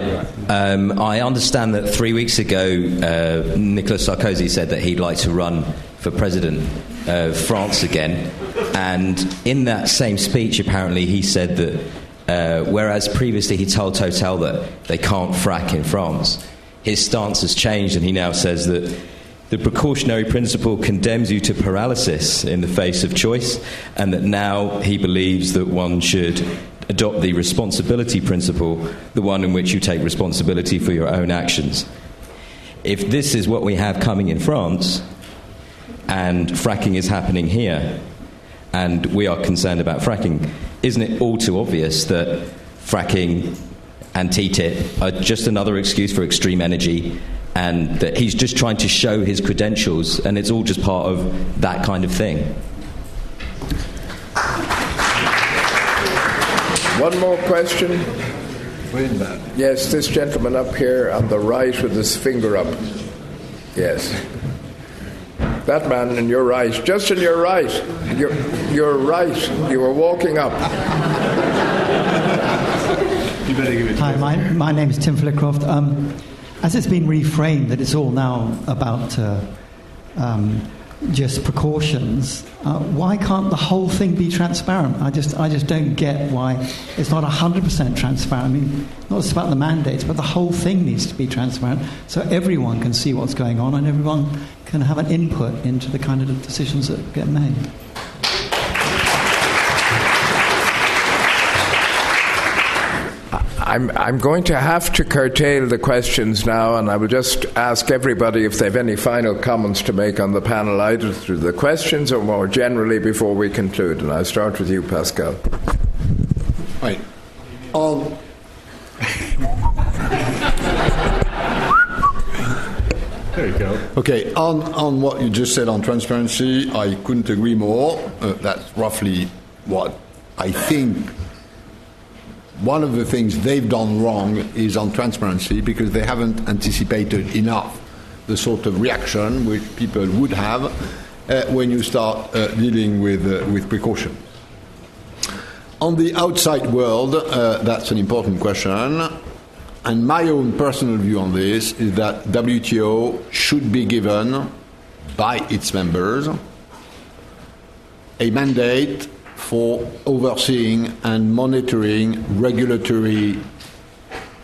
Speaker 16: Um, I understand that three weeks ago, uh, Nicolas Sarkozy said that he'd like to run for president of France again. And in that same speech, apparently, he said that uh, whereas previously he told Total that they can't frack in France, his stance has changed and he now says that the precautionary principle condemns you to paralysis in the face of choice, and that now he believes that one should adopt the responsibility principle, the one in which you take responsibility for your own actions. If this is what we have coming in France, and fracking is happening here, and we are concerned about fracking, isn't it all too obvious that fracking and TTIP are just another excuse for extreme energy and that he's just trying to show his credentials and it's all just part of that kind of thing?
Speaker 1: One more question. Yes, this gentleman up here on the right with his finger up. Yes. That man in your right, just in your right. You're, you're right. You were walking up.
Speaker 17: Hi, my, my name is Tim Flitcroft. Um, as it's been reframed that it's all now about uh, um, just precautions, uh, why can't the whole thing be transparent? I just, I just don't get why it's not 100% transparent. I mean, not just about the mandates, but the whole thing needs to be transparent so everyone can see what's going on and everyone can have an input into the kind of decisions that get made.
Speaker 1: I'm, I'm going to have to curtail the questions now, and I will just ask everybody if they have any final comments to make on the panel, either through the questions or more generally before we conclude. And I'll start with you, Pascal.
Speaker 2: Right. On
Speaker 5: There you go.
Speaker 2: Okay, on, on what you just said on transparency, I couldn't agree more. Uh, that's roughly what I think one of the things they've done wrong is on transparency because they haven't anticipated enough the sort of reaction which people would have uh, when you start uh, dealing with, uh, with precaution. On the outside world, uh, that's an important question. And my own personal view on this is that WTO should be given by its members a mandate for overseeing and monitoring regulatory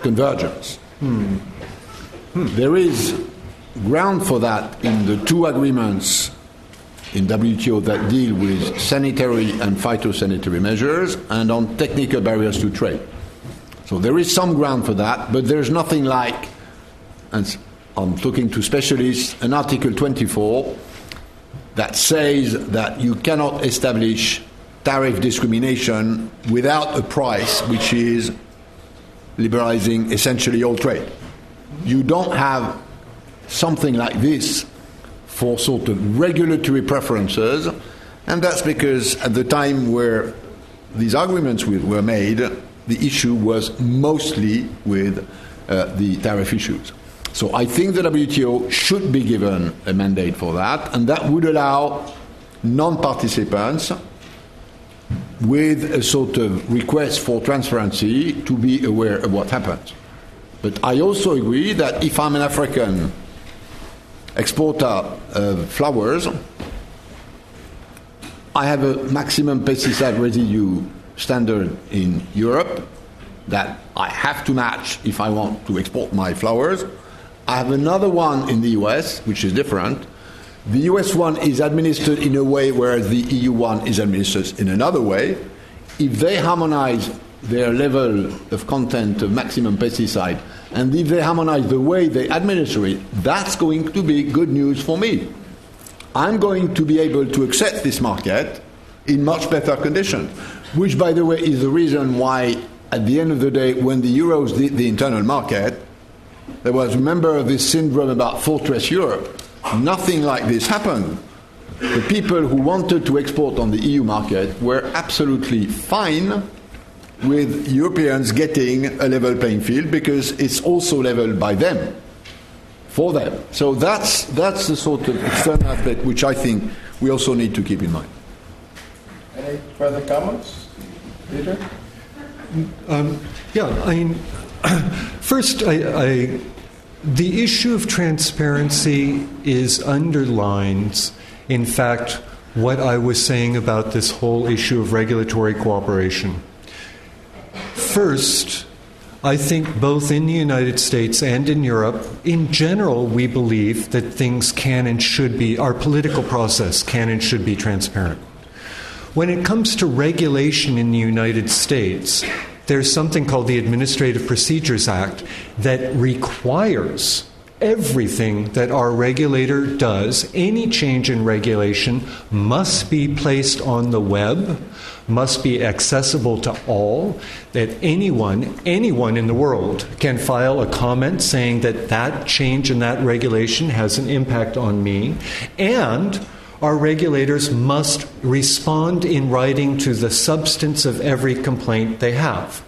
Speaker 2: convergence. Hmm. Hmm. There is ground for that in the two agreements in WTO that deal with sanitary and phytosanitary measures and on technical barriers to trade. So there is some ground for that, but there's nothing like, and I'm talking to specialists, an Article 24 that says that you cannot establish tariff discrimination without a price which is liberalizing essentially all trade. You don't have something like this for sort of regulatory preferences, and that's because at the time where these arguments were made, the issue was mostly with uh, the tariff issues. So I think the WTO should be given a mandate for that, and that would allow non participants with a sort of request for transparency to be aware of what happens. But I also agree that if I'm an African exporter of flowers, I have a maximum pesticide residue standard in Europe that I have to match if I want to export my flowers. I have another one in the US, which is different. The US one is administered in a way, whereas the EU one is administered in another way. If they harmonize their level of content of maximum pesticide, and if they harmonize the way they administer it, that's going to be good news for me. I'm going to be able to access this market in much better conditions which, by the way, is the reason why, at the end of the day, when the Euros did the internal market, there was, remember, this syndrome about Fortress Europe. Nothing like this happened. The people who wanted to export on the EU market were absolutely fine with Europeans getting a level playing field because it's also leveled by them, for them. So that's, that's the sort of external aspect which I think we also need to keep in mind.
Speaker 1: Any further comments? Peter?
Speaker 5: Um, yeah, I mean, first, I, I, the issue of transparency is underlines, in fact, what I was saying about this whole issue of regulatory cooperation. First, I think both in the United States and in Europe, in general, we believe that things can and should be, our political process can and should be transparent. When it comes to regulation in the United States, there's something called the Administrative Procedures Act that requires everything that our regulator does, any change in regulation, must be placed on the web, must be accessible to all, that anyone, anyone in the world can file a comment saying that that change in that regulation has an impact on me, and our regulators must respond in writing to the substance of every complaint they have.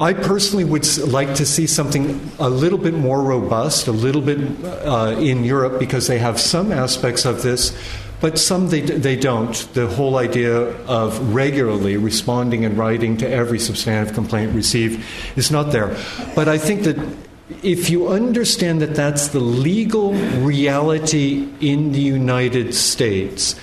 Speaker 5: I personally would like to see something a little bit more robust, a little bit uh, in Europe, because they have some aspects of this, but some they, they don't. The whole idea of regularly responding in writing to every substantive complaint received is not there. But I think that if you understand that that's the legal reality in the United States,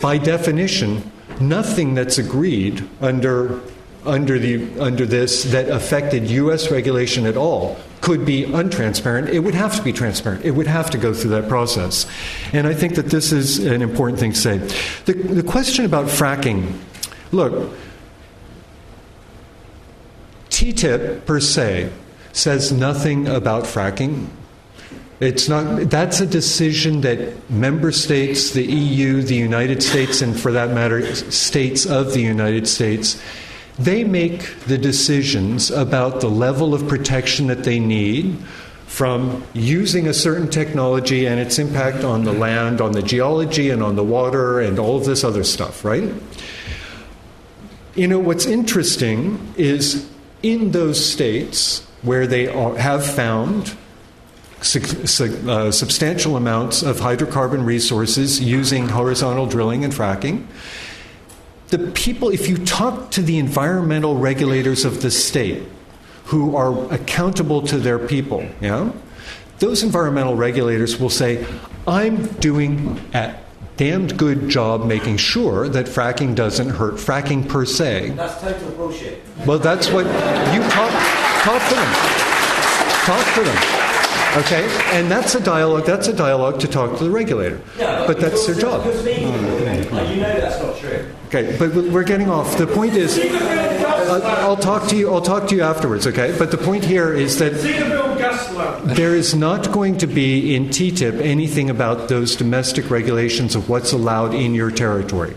Speaker 5: by definition, nothing that's agreed under under the under this that affected US regulation at all could be untransparent. It would have to be transparent. It would have to go through that process. And I think that this is an important thing to say. The, the question about fracking look, TTIP per se says nothing about fracking. It's not, that's a decision that member states, the EU, the United States, and for that matter, states of the United States, they make the decisions about the level of protection that they need from using a certain technology and its impact on the land, on the geology, and on the water, and all of this other stuff, right? You know, what's interesting is in those states where they are, have found su- su- uh, substantial amounts of hydrocarbon resources using horizontal drilling and fracking, the people, if you talk to the environmental regulators of the state who are accountable to their people, yeah, those environmental regulators will say, I'm doing a damned good job making sure that fracking doesn't hurt fracking per se.
Speaker 16: That's total bullshit.
Speaker 5: Well, that's what you talk, talk to them. Talk to them. Okay, and that's a dialogue. That's a dialogue to talk to the regulator. But that's their job.
Speaker 16: Me, like, you know that's not true.
Speaker 5: Okay, but we're getting off. The point is, I'll, I'll talk to you. I'll talk to you afterwards. Okay, but the point here is that there is not going to be in TTIP anything about those domestic regulations of what's allowed in your territory.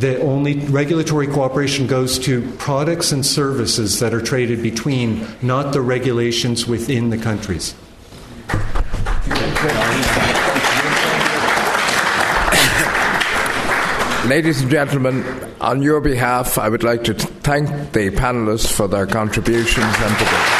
Speaker 5: The only regulatory cooperation goes to products and services that are traded between, not the regulations within the countries.
Speaker 1: Ladies and gentlemen, on your behalf, I would like to thank the panelists for their contributions and debate.